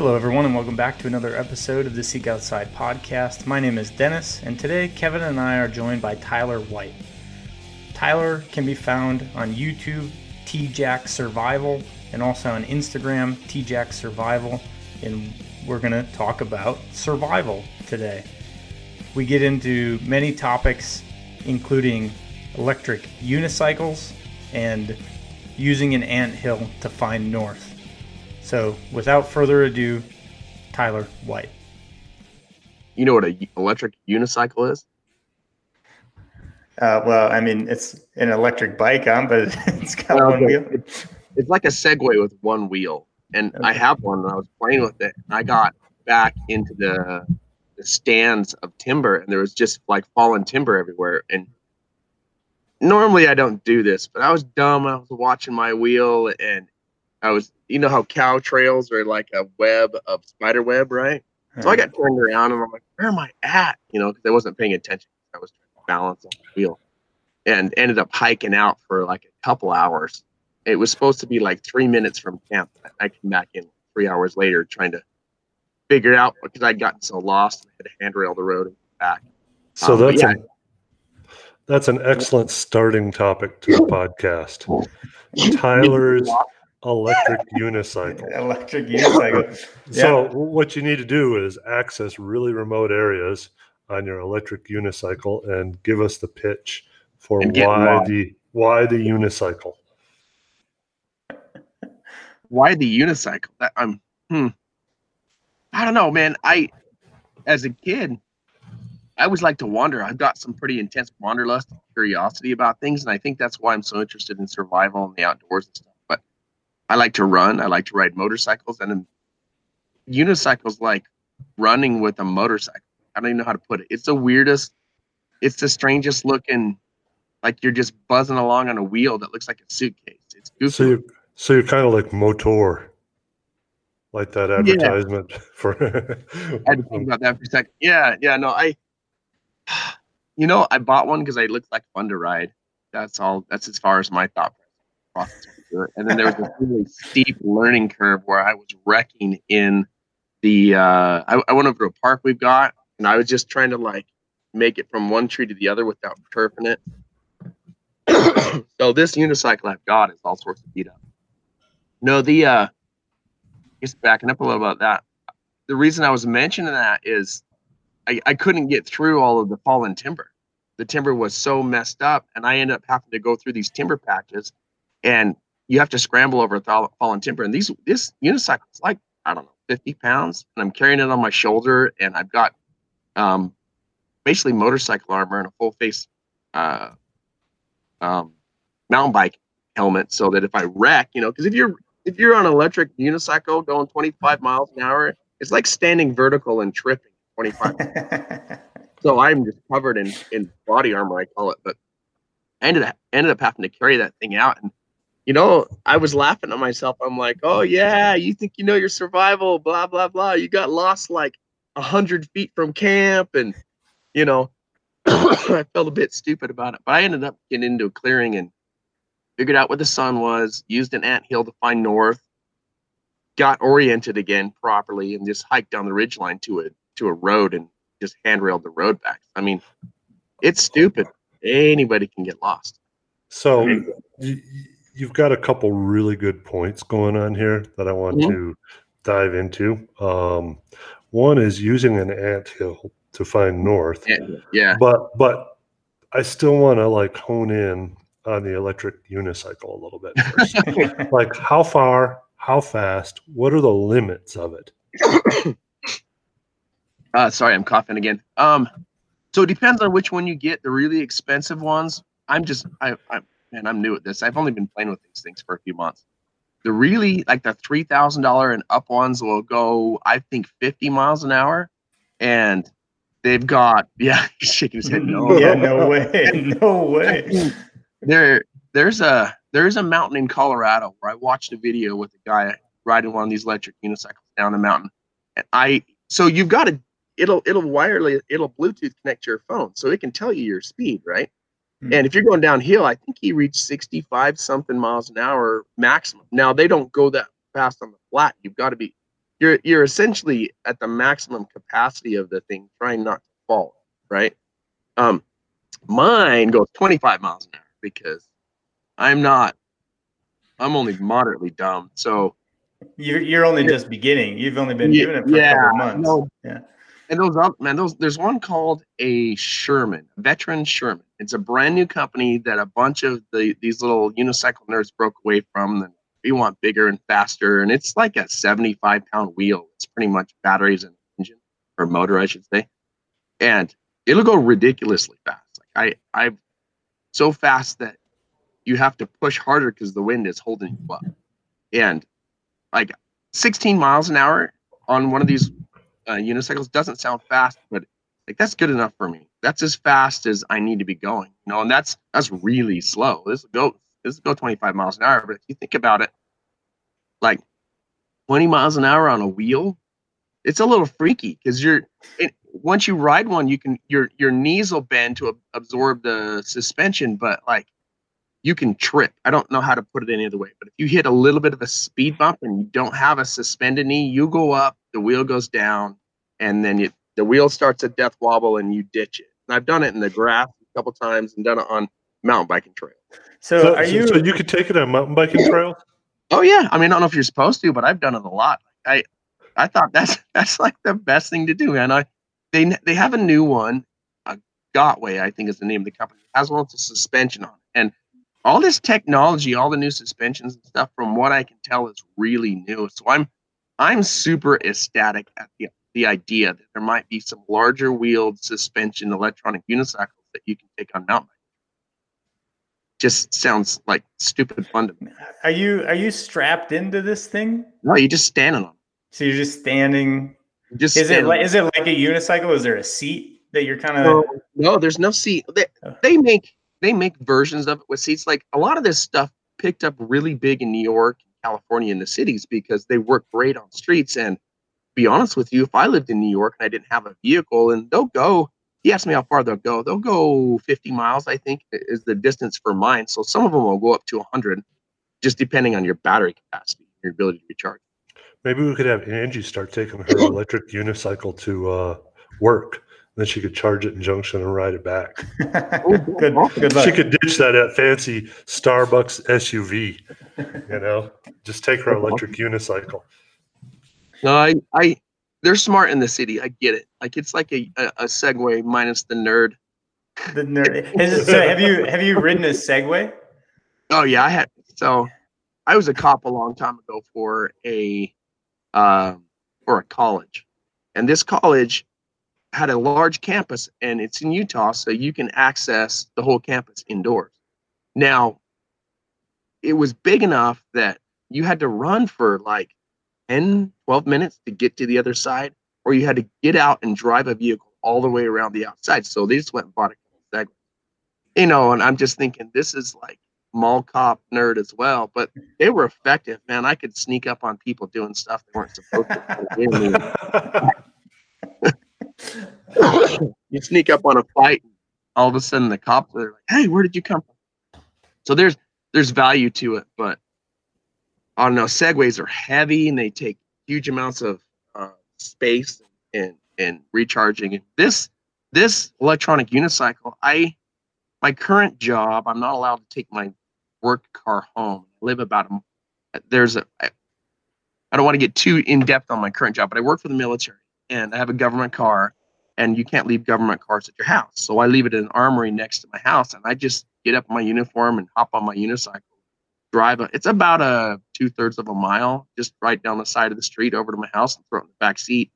Hello, everyone, and welcome back to another episode of the Seek Outside podcast. My name is Dennis, and today Kevin and I are joined by Tyler White. Tyler can be found on YouTube, TJack Survival, and also on Instagram, TJack Survival, and we're going to talk about survival today. We get into many topics, including electric unicycles and using an ant hill to find north. So, without further ado, Tyler White. You know what an electric unicycle is? Uh, well, I mean, it's an electric bike, huh? but it's got well, one wheel. It's, it's, like a Segway with one wheel, and okay. I have one. And I was playing with it, and I got back into the the stands of timber, and there was just like fallen timber everywhere. And normally I don't do this, but I was dumb. I was watching my wheel, and I was, you know, how cow trails are like a web of spider web, right? So I got turned around and I'm like, where am I at? You know, because I wasn't paying attention. I was trying to balance on the wheel and ended up hiking out for like a couple hours. It was supposed to be like three minutes from camp. I came back in three hours later trying to figure out because I'd gotten so lost. I had to handrail the road and back. So um, that's yeah. a, that's an excellent starting topic to the podcast. Tyler's electric unicycle. electric unicycle. yeah. So what you need to do is access really remote areas on your electric unicycle and give us the pitch for why the why the unicycle. Why the unicycle? That, I'm hmm. I don't know, man. I as a kid, I always like to wander. I've got some pretty intense wanderlust and curiosity about things, and I think that's why I'm so interested in survival and the outdoors and stuff. I like to run. I like to ride motorcycles, and unicycles like running with a motorcycle. I don't even know how to put it. It's the weirdest. It's the strangest looking. Like you're just buzzing along on a wheel that looks like a suitcase. It's goofy. So you're, so you're kind of like motor, like that advertisement yeah. for. I had to think about that for a second. Yeah, yeah. No, I. You know, I bought one because I looked like fun to ride. That's all. That's as far as my thought process and then there was a really steep learning curve where I was wrecking in the. Uh, I, I went over to a park we've got, and I was just trying to like make it from one tree to the other without turfing it. so this unicycle I've got is all sorts of beat up. No, the uh, just backing up a little about that. The reason I was mentioning that is I, I couldn't get through all of the fallen timber. The timber was so messed up, and I ended up having to go through these timber patches and you have to scramble over a fallen timber. And these this unicycle is like I don't know, 50 pounds, and I'm carrying it on my shoulder, and I've got um, basically motorcycle armor and a full face uh, um, mountain bike helmet, so that if I wreck, you know, because if you're if you're on an electric unicycle going 25 miles an hour, it's like standing vertical and tripping 25. so I'm just covered in in body armor, I call it, but I ended up ended up having to carry that thing out and you know, I was laughing at myself. I'm like, oh yeah, you think you know your survival, blah blah blah. You got lost like a hundred feet from camp, and you know, I felt a bit stupid about it. But I ended up getting into a clearing and figured out where the sun was. Used an ant hill to find north. Got oriented again properly, and just hiked down the ridge line to a to a road and just handrailed the road back. I mean, it's stupid. Anybody can get lost. So you've got a couple really good points going on here that I want mm-hmm. to dive into. Um, one is using an ant hill to find north. Yeah. yeah. But but I still want to like hone in on the electric unicycle a little bit first. like how far, how fast, what are the limits of it? uh sorry, I'm coughing again. Um so it depends on which one you get. The really expensive ones, I'm just I, I man, I'm new at this. I've only been playing with these things for a few months. The really like the three thousand dollar and up ones will go, I think, fifty miles an hour, and they've got yeah, he's shaking his head. No, yeah, no way, no way. there, there's a there's a mountain in Colorado where I watched a video with a guy riding one of these electric unicycles down the mountain, and I so you've got to it'll it'll wireless it'll Bluetooth connect to your phone so it can tell you your speed, right? Mm-hmm. And if you're going downhill, I think he reached 65 something miles an hour maximum. Now they don't go that fast on the flat. You've got to be you're you're essentially at the maximum capacity of the thing, trying not to fall, right? Um, mine goes 25 miles an hour because I'm not. I'm only moderately dumb, so you're you're only just beginning. You've only been yeah, doing it for yeah, a couple months. No, yeah. And those up, man, those there's one called a Sherman, veteran Sherman. It's a brand new company that a bunch of the these little unicycle nerds broke away from. And we want bigger and faster, and it's like a 75 pound wheel. It's pretty much batteries and engine or motor, I should say, and it'll go ridiculously fast. Like I, I've so fast that you have to push harder because the wind is holding you up, and like 16 miles an hour on one of these uh, unicycles doesn't sound fast, but like that's good enough for me. That's as fast as I need to be going, you know, and that's that's really slow. This will go this will go 25 miles an hour, but if you think about it, like 20 miles an hour on a wheel, it's a little freaky because you're it, once you ride one, you can your your knees will bend to absorb the suspension, but like you can trip. I don't know how to put it any other way, but if you hit a little bit of a speed bump and you don't have a suspended knee, you go up, the wheel goes down, and then you, the wheel starts a death wobble and you ditch it. And I've done it in the grass a couple times and done it on mountain biking trails. So, so are you? So you could take it on mountain biking trail? Oh yeah, I mean I don't know if you're supposed to, but I've done it a lot. I I thought that's that's like the best thing to do, man. I they they have a new one, a Gotway, I think is the name of the company. It has one with a suspension on it, and all this technology, all the new suspensions and stuff, from what I can tell, is really new. So I'm I'm super ecstatic at the the idea that there might be some larger wheeled suspension electronic unicycles that you can take on mountain bike. Just sounds like stupid fun to me. Are you are you strapped into this thing? No, you're just standing on. It. So you're just standing. Just is standing. it like is it like a unicycle? Is there a seat that you're kind of? No, no, there's no seat. They, oh. they make they make versions of it with seats. Like a lot of this stuff picked up really big in New York, California, in the cities because they work great on streets. And be honest with you, if I lived in New York and I didn't have a vehicle, and they'll go, he asked me how far they'll go. They'll go 50 miles, I think, is the distance for mine. So some of them will go up to 100, just depending on your battery capacity, your ability to recharge. Maybe we could have Angie start taking her electric unicycle to uh, work then she could charge it in Junction and ride it back. good, good luck. She could ditch that at fancy Starbucks SUV. You know, just take her electric unicycle. No, I, I, they're smart in the city. I get it. Like it's like a, a, a Segway minus the nerd. The nerd. so have you have you ridden a Segway? Oh yeah, I had. So I was a cop a long time ago for a, uh, for a college, and this college had a large campus and it's in Utah, so you can access the whole campus indoors. Now, it was big enough that you had to run for like 10, 12 minutes to get to the other side, or you had to get out and drive a vehicle all the way around the outside. So they just went and bought a Segway. You know, and I'm just thinking this is like mall cop nerd as well, but they were effective, man. I could sneak up on people doing stuff they weren't supposed to. you sneak up on a fight, all of a sudden the cops are like, "Hey, where did you come from?" So there's there's value to it, but I don't know. Segways are heavy and they take huge amounts of uh, space and and recharging. This this electronic unicycle, I my current job, I'm not allowed to take my work car home. I live about a there's a I, I don't want to get too in depth on my current job, but I work for the military and I have a government car and you can't leave government cars at your house. So I leave it in an armory next to my house and I just get up in my uniform and hop on my unicycle, drive a, it's about a two thirds of a mile, just right down the side of the street over to my house and throw it in the back seat.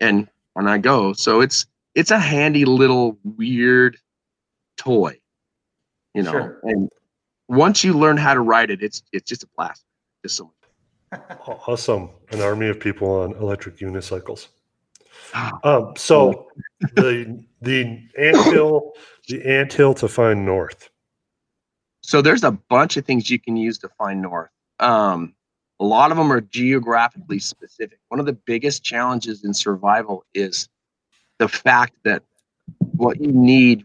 And when I go, so it's, it's a handy little weird toy, you know, sure. and once you learn how to ride it, it's, it's just a blast. Just so much. Awesome. An army of people on electric unicycles. Um, so the the anthill, the anthill to find north. So there's a bunch of things you can use to find north. Um, a lot of them are geographically specific. One of the biggest challenges in survival is the fact that what you need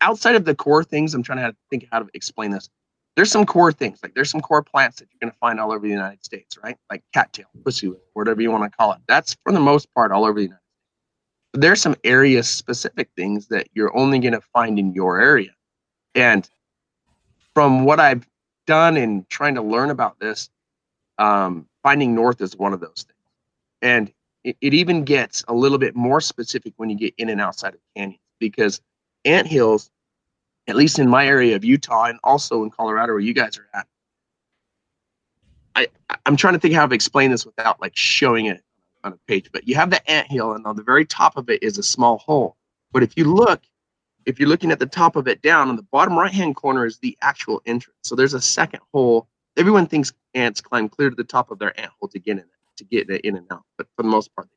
outside of the core things, I'm trying to think how to explain this. there's some core things like there's some core plants that you're going to find all over the United States, right? Like cattail, pussy, whatever you want to call it. That's for the most part all over the United States. But there's some area specific things that you're only going to find in your area. And from what I've done in trying to learn about this, um, finding north is one of those things. And it, it even gets a little bit more specific when you get in and outside of canyons because ant hills at least in my area of Utah and also in Colorado where you guys are at. I I'm trying to think how to explain this without like showing it on a page. But you have the ant hill, and on the very top of it is a small hole. But if you look, if you're looking at the top of it down, on the bottom right hand corner is the actual entrance. So there's a second hole. Everyone thinks ants climb clear to the top of their ant hole to get in to get in and out. But for the most part,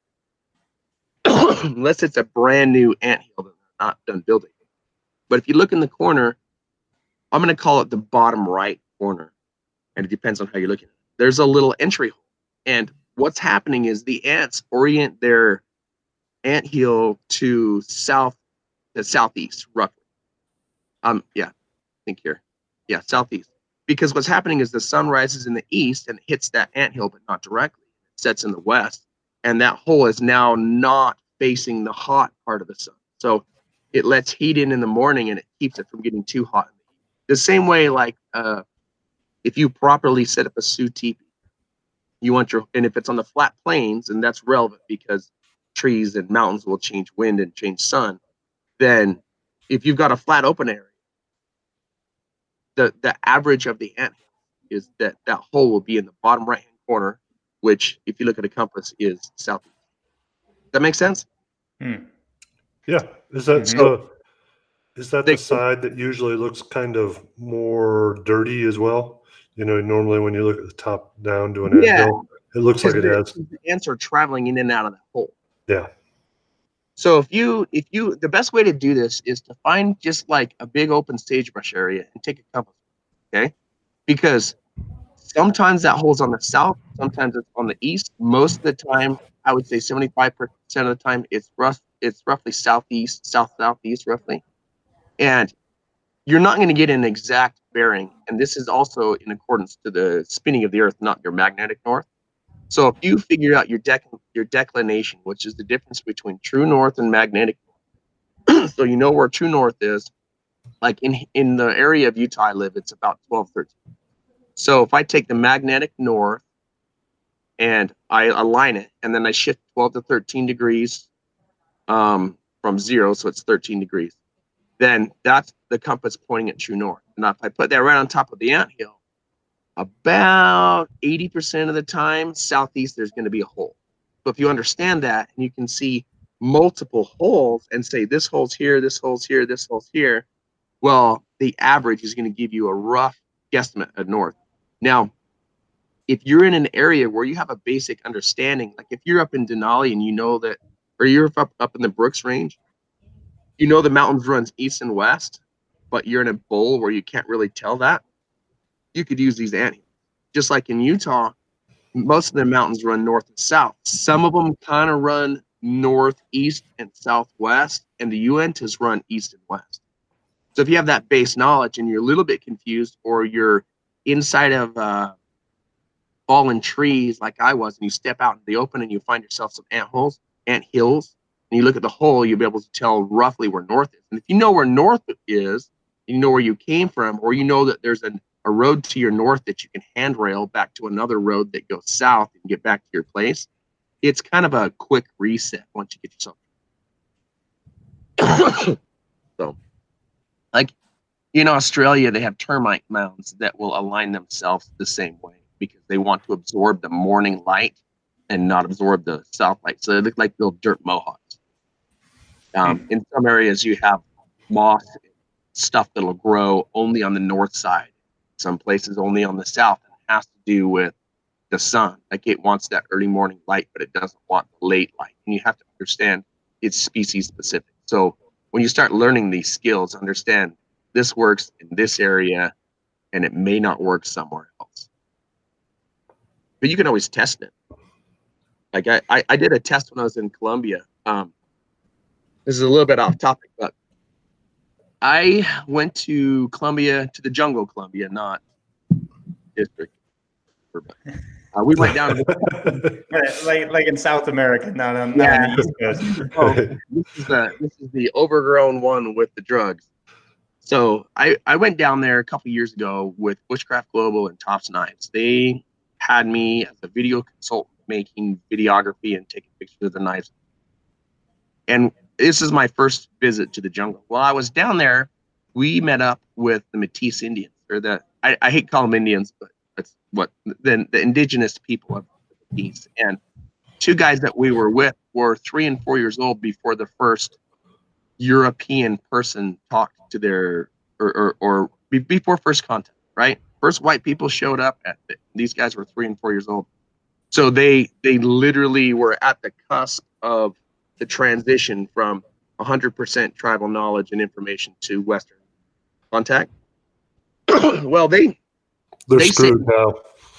unless it's a brand new ant hill that they're not done building. But if you look in the corner, I'm going to call it the bottom right corner. And it depends on how you're looking at it. There's a little entry hole. And what's happening is the ants orient their ant hill to south to southeast, roughly. Um, yeah, I think here. Yeah, southeast. Because what's happening is the sun rises in the east and hits that ant hill, but not directly. It sets in the west. And that hole is now not facing the hot part of the sun. So it lets heat in in the morning and it keeps it from getting too hot. The same way, like uh, if you properly set up a Sioux teepee, you want your and if it's on the flat plains and that's relevant because trees and mountains will change wind and change sun. Then, if you've got a flat open area, the the average of the ant is that that hole will be in the bottom right hand corner, which if you look at a compass is southeast. Does that make sense? Hmm. Yeah, is that Mhm. the is that They- the side that usually looks kind of more dirty as well? You know, normally when you look at the top down to an Yeah. anthill, it looks like it has. the, the ants are traveling in and out of that hole. Yeah, So if you if you the best way to do this is to find just like a big open sagebrush area and take a compass, okay? Because sometimes that hole's on the south, sometimes it's on the east. Most of the time, I would say seventy five percent of the time, it's rough. It's roughly southeast, south southeast, roughly, and you're not going to get an exact bearing. And this is also in accordance to the spinning of the Earth, not your magnetic north. So if you figure out your your declination, which is the difference between true north and magnetic so you know where true north is. Like in in the area of Utah I live, it's about 12, 13. So if I take the magnetic north and I align it, and then I shift 12 to 13 degrees um, from zero, so it's 13 degrees, then that's the compass pointing at true north. Now if I put that right on top of the ant hill, about 80% of the time southeast there's going to be a hole. So if you understand that and you can see multiple holes and say this hole's here this hole's here this hole's here well the average is going to give you a rough guesstimate of north. Now if you're in an area where you have a basic understanding like if you're up in denali and you know that or you're up, up in the brooks range you know the mountains runs east and west but you're in a bowl where you can't really tell that you could use these anthills. Just like in Utah, most of the mountains run north and south. Some of them kind of run northeast and southwest, and the Uintas run east and west. So if you have that base knowledge and you're a little bit confused, or you're inside of uh, fallen trees like I was, and you step out in the open and you find yourself some ant holes, ant hills, and you look at the hole, you'll be able to tell roughly where north is. And if you know where north is, you know where you came from, or you know that there's an a road to your north that you can handrail back to another road that goes south and get back to your place. It's kind of a quick reset once you get yourself. so, like in Australia, they have termite mounds that will align themselves the same way because they want to absorb the morning light and not absorb the south light. So they look like little dirt mohawks. Um, in some areas, you have moss stuff that'll grow only on the north side some places only on the south. And it has to do with the sun. Like it wants that early morning light but it doesn't want the late light. And you have to understand it's species specific. So when you start learning these skills understand this works in this area and it may not work somewhere else. But you can always test it. Like i i, I did a test when i was in colombia. Um this is a little bit off topic but I went to Colombia to the jungle, Colombia, not district. Uh, we went down. like like in South America, not on, not on the East Coast. oh, this is the this is the overgrown one with the drugs. So I I went down there a couple years ago with Bushcraft Global and Tops Knives. They had me as a video consultant making videography and taking pictures of the knives. And this is my first visit to the jungle. While I was down there, we met up with the Métis Indians, or the I, I hate calling them Indians, but that's what the, the indigenous people of Métis. And two guys that we were with were three and four years old before the first European person talked to their or or, or before first contact, right? First white people showed up. At the, these guys were three and four years old, so they they literally were at the cusp of the transition from 100% tribal knowledge and information to Western contact. well, they They're They say- screwed now.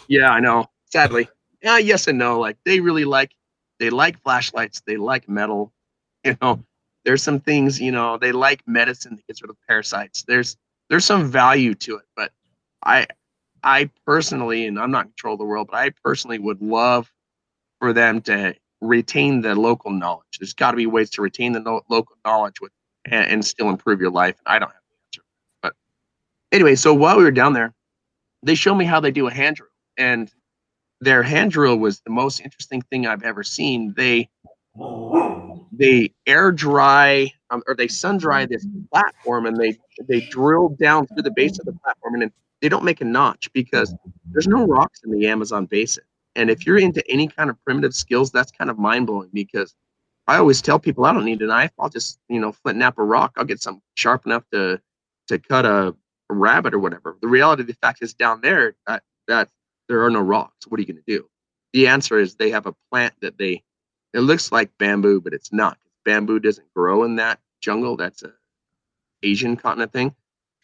yeah, I know. Sadly, yeah, yes and no. Like they really like they like flashlights. They like metal. You know, there's some things. You know, they like medicine that gets rid of parasites. There's there's some value to it, but I I personally, and I'm not in control of the world, but I personally would love for them to retain the local knowledge. There's got to be ways to retain the no- local knowledge with and, and still improve your life. And I don't have the answer. But anyway, so while we were down there, they showed me how they do a hand drill, and their hand drill was the most interesting thing I've ever seen. They they air dry um, or they sun dry this platform, and they they drill down through the base of the platform, and they don't make a notch because there's no rocks in the Amazon basin. And if you're into any kind of primitive skills, that's kind of mind blowing because I always tell people I don't need a knife. I'll just you know flint knap a rock. I'll get something sharp enough to to cut a, a rabbit or whatever. The reality of the fact is down there that that there are no rocks. What are you going to do? The answer is they have a plant that they it looks like bamboo, but it's not. Bamboo doesn't grow in that jungle. That's a Asian continent thing.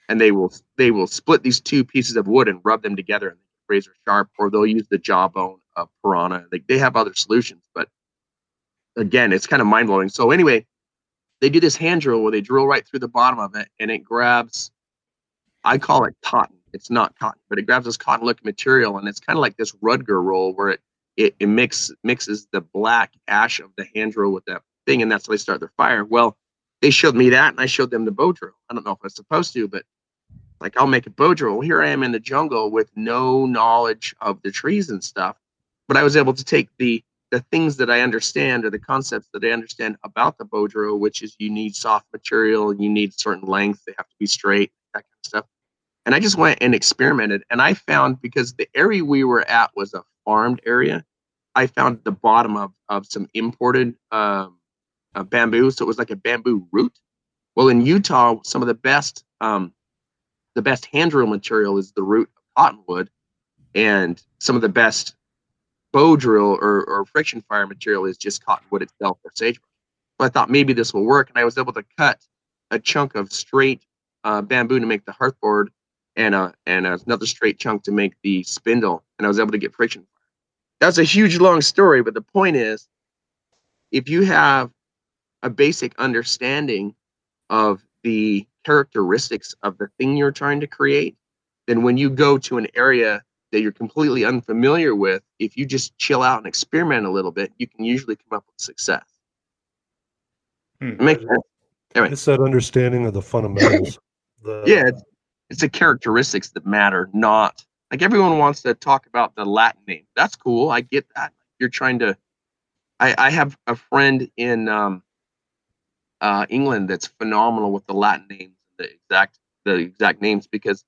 And they will they will split these two pieces of wood and rub them together and razor sharp, or they'll use the jawbone of piranha. They, they have other solutions, but again, it's kind of mind blowing. So anyway, they do this hand drill where they drill right through the bottom of it and it grabs I call it cotton. It's not cotton, but it grabs this cotton looking material and it's kind of like this Rudger roll where it it, it mix, mixes the black ash of the hand drill with that thing, and that's how they start their fire. Well, they showed me that, and I showed them the bow drill. I don't know if I was supposed to, but like I'll make a drill. Well, here I am in the jungle with no knowledge of the trees and stuff, but I was able to take the the things that I understand or the concepts that I understand about the drill, which is you need soft material, you need certain length, they have to be straight, that kind of stuff. And I just went and experimented, and I found because the area we were at was a farmed area, I found the bottom of of some imported um, uh, bamboo, so it was like a bamboo root. Well, in Utah, some of the best um, the best hand drill material is the root of cottonwood, and some of the best bow drill or, or friction fire material is just cottonwood itself or sagebrush. So I thought maybe this will work, and I was able to cut a chunk of straight uh, bamboo to make the hearthboard, and a and another straight chunk to make the spindle, and I was able to get friction fire. That's a huge long story, but the point is, if you have a basic understanding of the characteristics of the thing you're trying to create, then when you go to an area that you're completely unfamiliar with, if you just chill out and experiment a little bit, you can usually come up with success. Hmm. Make sense? Anyway. It's that understanding of the fundamentals. The, Yeah, it's, it's the characteristics that matter, not like everyone wants to talk about the Latin name. That's cool. I get that. You're trying to. I, I have a friend in um, uh, England that's phenomenal with the Latin names, the exact the exact names because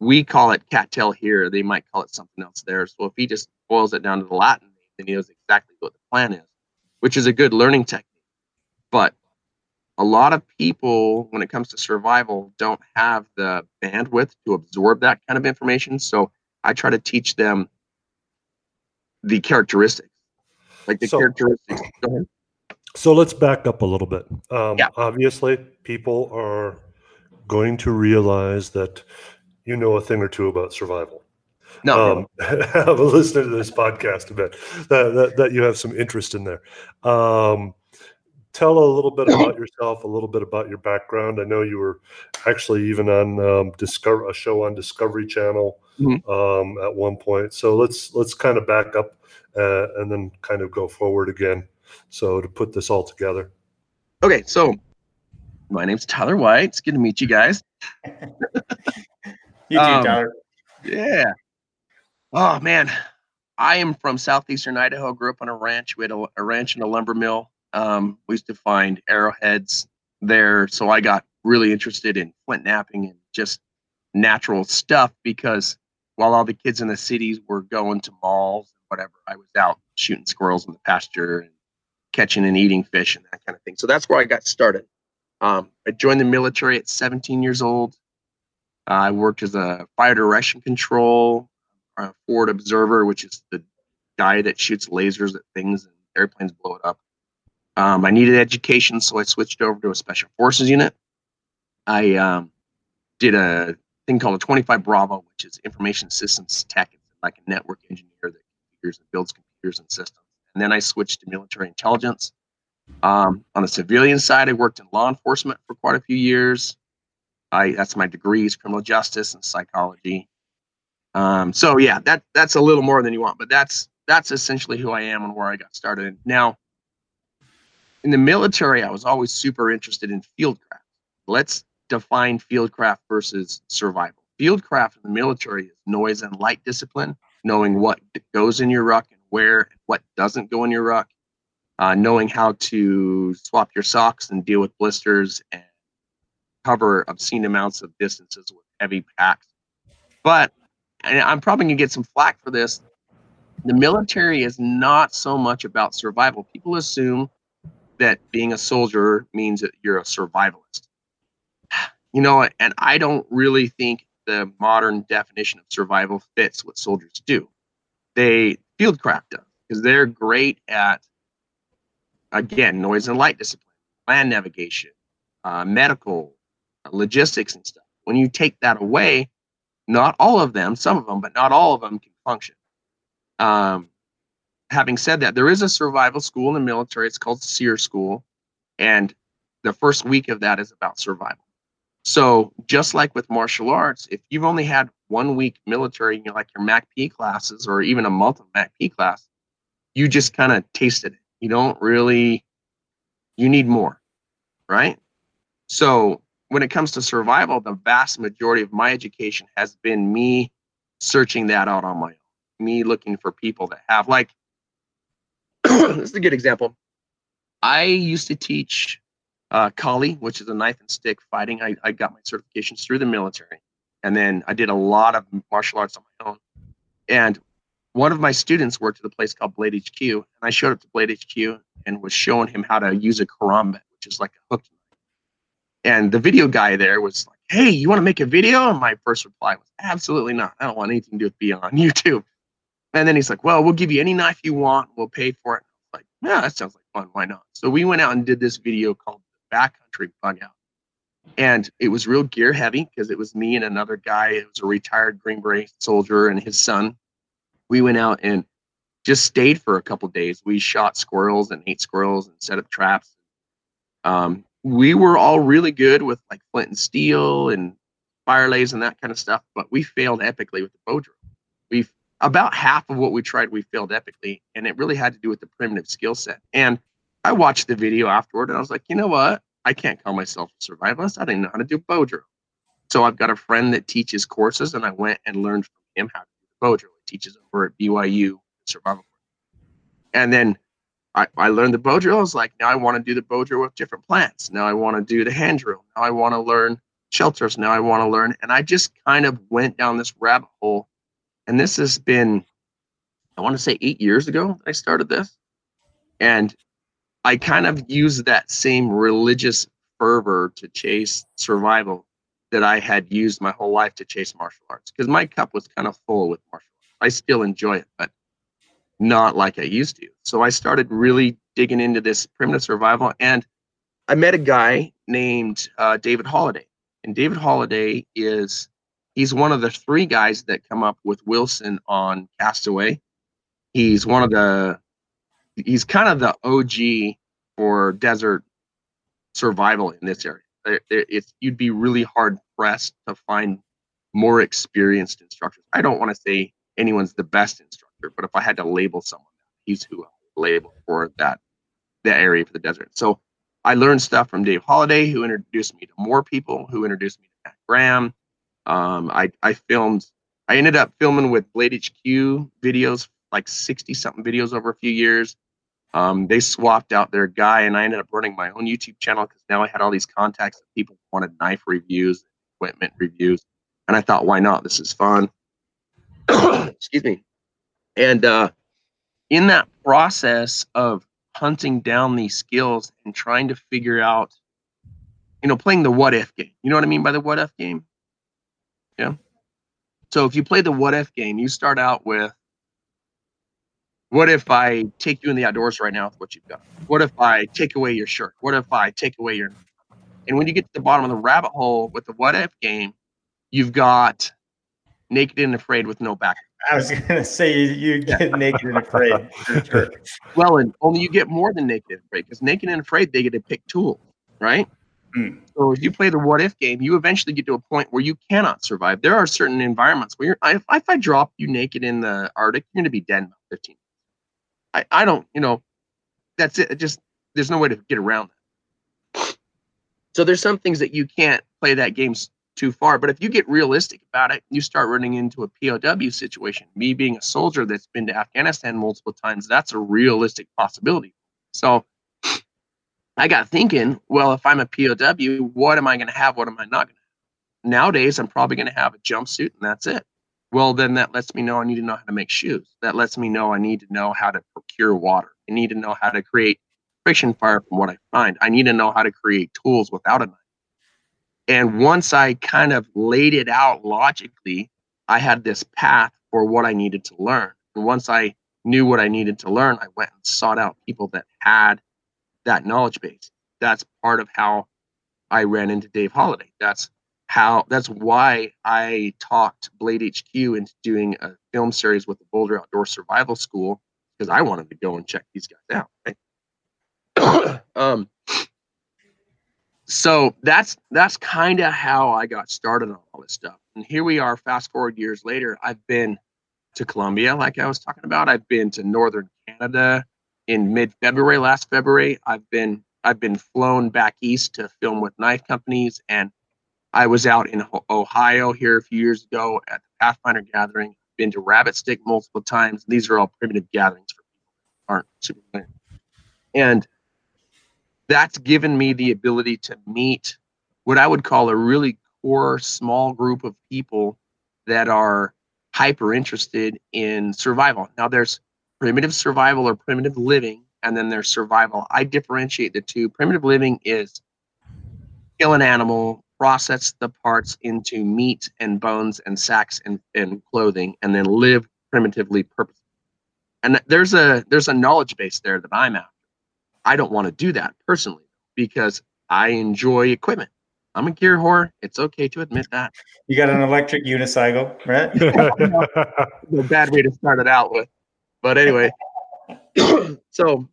we call it cattail here. They might call it something else there. So if he just boils it down to the Latin name, then he knows exactly what the plan is, which is a good learning technique. But a lot of people, when it comes to survival, don't have the bandwidth to absorb that kind of information. So I try to teach them the characteristics, like the So- characteristics. So let's back up a little bit. Um, Yeah. Obviously, people are going to realize that you know a thing or two about survival. No, um, have a listen to this podcast a bit that, that, that you have some interest in there um, tell a little bit about yourself, a little bit about your background. I know you were actually even on um, Discover a show on Discovery Channel Mhm. um, at one point. So let's let's kind of back up uh, and then kind of go forward again. So to put this all together. Okay, so my name's Tyler White. It's good to meet you guys. You too, Um, Tyler. Yeah. Oh man, I am from southeastern Idaho. Grew up on a ranch. We had a, a ranch and a lumber mill. Um, we used to find arrowheads there, so I got really interested in flint knapping and just natural stuff because while all the kids in the cities were going to malls and whatever, I was out shooting squirrels in the pasture and catching and eating fish and that kind of thing. So that's where I got started. Um, I joined the military at 17 years old. I worked as a fire direction control, forward observer, which is the guy that shoots lasers at things and airplanes blow it up. Um, I needed education, so I switched over to a special forces unit. I um, did a thing called a 25 Bravo, which is information systems tech, it's like a network engineer that configures and builds computers and systems. And then I switched to military intelligence. Um, on the civilian side, I worked in law enforcement for quite a few years. I that's my degrees, criminal justice and psychology. Um, so yeah, that that's a little more than you want, but that's that's essentially who I am and where I got started. Now, in the military, I was always super interested in fieldcraft. Let's define fieldcraft versus survival. Fieldcraft in the military is noise and light discipline, knowing what goes in your ruck and where and what doesn't go in your ruck, uh, knowing how to swap your socks and deal with blisters and cover obscene amounts of distances with heavy packs. But I'm probably gonna get some flack for this. The military is not so much about survival. People assume that being a soldier means that you're a survivalist. You know, and I don't really think the modern definition of survival fits what soldiers do. They fieldcraft does because they're great at again noise and light discipline, land navigation, uh, medical, logistics and stuff. When you take that away, not all of them, some of them, but not all of them can function. Um, having said that, there is a survival school in the military. It's called SERE School, and the first week of that is about survival. So just like with martial arts, if you've only had one week military, you know, like your MACP classes or even a month of MACP class, you just kind of tasted it. You don't really, you need more, right? So when it comes to survival, the vast majority of my education has been me searching that out on my own, me looking for people that have like this is a good example. I used to teach uh, Kali, which is a knife and stick fighting. I, I got my certifications through the military, and then I did a lot of martial arts on my own. And one of my students worked at a place called Blade HQ, and I showed up to Blade HQ and was showing him how to use a karambit, which is like a hook and the video guy there was like, "Hey, you want to make a video?" And my first reply was, "Absolutely not. I don't want anything to do with being on YouTube." And then he's like, "Well, we'll give you any knife you want. We'll pay for it." I was like, "Yeah, that sounds like fun. Why not?" So we went out and did this video called "Backcountry Bug Out," and it was real gear heavy because it was me and another guy. It was a retired Green Beret soldier and his son. We went out and just stayed for a couple days. We shot squirrels and ate squirrels and set up traps. Um, we were all really good with like flint and steel and fire lays and that kind of stuff, but we failed epically with the bow drill. We about half of what we tried, we failed epically, and it really had to do with the primitive skill set. And I watched the video afterward, and I was like, you know what? I can't call myself a survivalist. I didn't know how to do bow drill. So I've got a friend that teaches courses, and I went and learned from him how to He teaches over at BYU survival. And then I, I learned the bow drill. I was like, now I want to do the bow drill with different plants. Now I want to do the hand drill. Now I want to learn shelters. Now I want to learn. And I just kind of went down this rabbit hole. And this has been, I want to say eight years ago I started this. And I kind of used that same religious fervor to chase survival that I had used my whole life to chase martial arts. Because my cup was kind of full with martial arts. I still enjoy it, but not like I used to. So I started really digging into this primitive survival, and I met a guy named uh, David Holladay. And David Holladay is he's one of the three guys that come up with Wilson on Castaway. He's one of the he's kind of the OG for desert survival in this area. It's you'd be really hard pressed to find more experienced instructors. I don't want to say anyone's the best instructor, but if I had to label someone, he's who I label for that that area for the desert. So I learned stuff from Dave Holladay, who introduced me to more people, who introduced me to Matt Graham. Um, I I filmed. I ended up filming with Blade HQ videos, like sixty something videos over a few years. Um, they swapped out their guy, and I ended up running my own YouTube channel because now I had all these contacts that people wanted knife reviews, equipment reviews, and I thought, why not? This is fun. Excuse me. And uh, in that process of hunting down these skills and trying to figure out, you know, playing the what if game. You know what I mean by the what if game? Yeah. So if you play the what if game, you start out with what if I take you in the outdoors right now with what you've got? What if I take away your shirt? What if I take away your and when you get to the bottom of the rabbit hole with the what if game, you've got naked and afraid with no back. I was gonna say you get naked and afraid. Sure. Well, and only you get more than naked and afraid because naked and afraid they get to pick tools, right? Mm. So if you play the what if game, you eventually get to a point where you cannot survive. There are certain environments where you're, if, if I drop you naked in the Arctic, you're going to be dead in 15 I, I don't, you know, that's it. it. Just there's no way to get around that. So there's some things that you can't play that game too far. But if you get realistic about it, you start running into a POW situation. Me being a soldier that's been to Afghanistan multiple times, that's a realistic possibility. So I got thinking, well, if I'm a POW, what am I going to have? What am I not going to have? Nowadays, I'm probably going to have a jumpsuit and that's it. Well, then that lets me know I need to know how to make shoes. That lets me know I need to know how to procure water. I need to know how to create friction fire from what I find. I need to know how to create tools without a knife. And once I kind of laid it out logically, I had this path for what I needed to learn. And once I knew what I needed to learn, I went and sought out people that had that knowledge base. That's part of how I ran into Dave Holladay. That's how that's why I talked Blade HQ into doing a film series with the Boulder Outdoor Survival School because I wanted to go and check these guys out. Right? um, so that's that's kind of how I got started on all this stuff. And here we are, fast forward years later. I've been to Colombia, like I was talking about. I've been to northern Canada in mid-February, last February. I've been I've been flown back east to film with knife companies and I was out in Ohio here a few years ago at the Pathfinder gathering. Been to Rabbit Stick multiple times. These are all primitive gatherings for people who aren't super familiar. And that's given me the ability to meet what I would call a really core small group of people that are hyper interested in survival. Now there's primitive survival or primitive living, and then there's survival. I differentiate the two. Primitive living is kill an animal, process the parts into meat and bones and sacks and, and clothing and then live primitively purposefully and there's a there's a knowledge base there that i'm after. I don't want to do that personally because i enjoy equipment. I'm a gear whore. It's okay to admit that. You got an electric unicycle right? A bad way to start it out with. But anyway so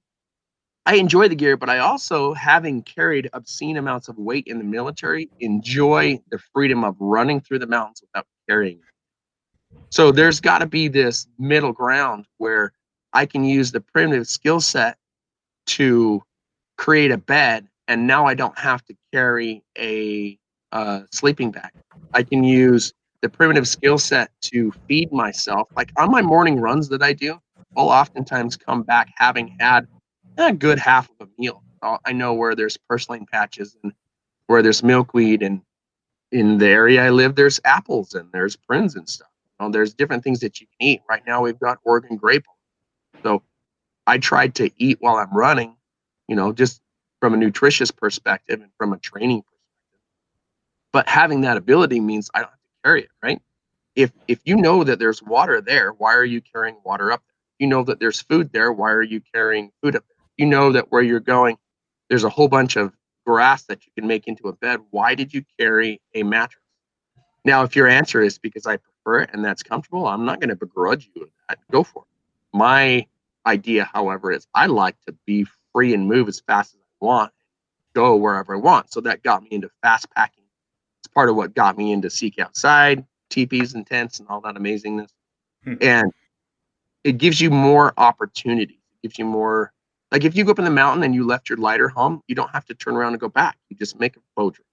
I enjoy the gear, but I also, having carried obscene amounts of weight in the military, enjoy the freedom of running through the mountains without carrying. So there's got to be this middle ground where I can use the primitive skill set to create a bed, and now I don't have to carry a uh, sleeping bag. I can use the primitive skill set to feed myself. Like on my morning runs that I do, I'll oftentimes come back having had a good half of a meal. I know where there's purslane patches and where there's milkweed, and in the area I live, there's apples and there's prunes and stuff. You know, there's different things that you can eat. Right now, we've got Oregon grape. So I tried to eat while I'm running, you know, just from a nutritious perspective and from a training perspective. But having that ability means I don't have to carry it, right? If if you know that there's water there, why are you carrying water up there? You know that there's food there, why are you carrying food up there? You know that where you're going, there's a whole bunch of grass that you can make into a bed. Why did you carry a mattress? Now, if your answer is because I prefer it and that's comfortable, I'm not going to begrudge you that. Go for it. My idea, however, is I like to be free and move as fast as I want, go wherever I want. So that got me into fast packing. It's part of what got me into Seek Outside, teepees and tents and all that amazingness. Hmm. And it gives you more opportunity. It gives you more like if you go up in the mountain and you left your lighter home, you don't have to turn around and go back. You just make a bow drill,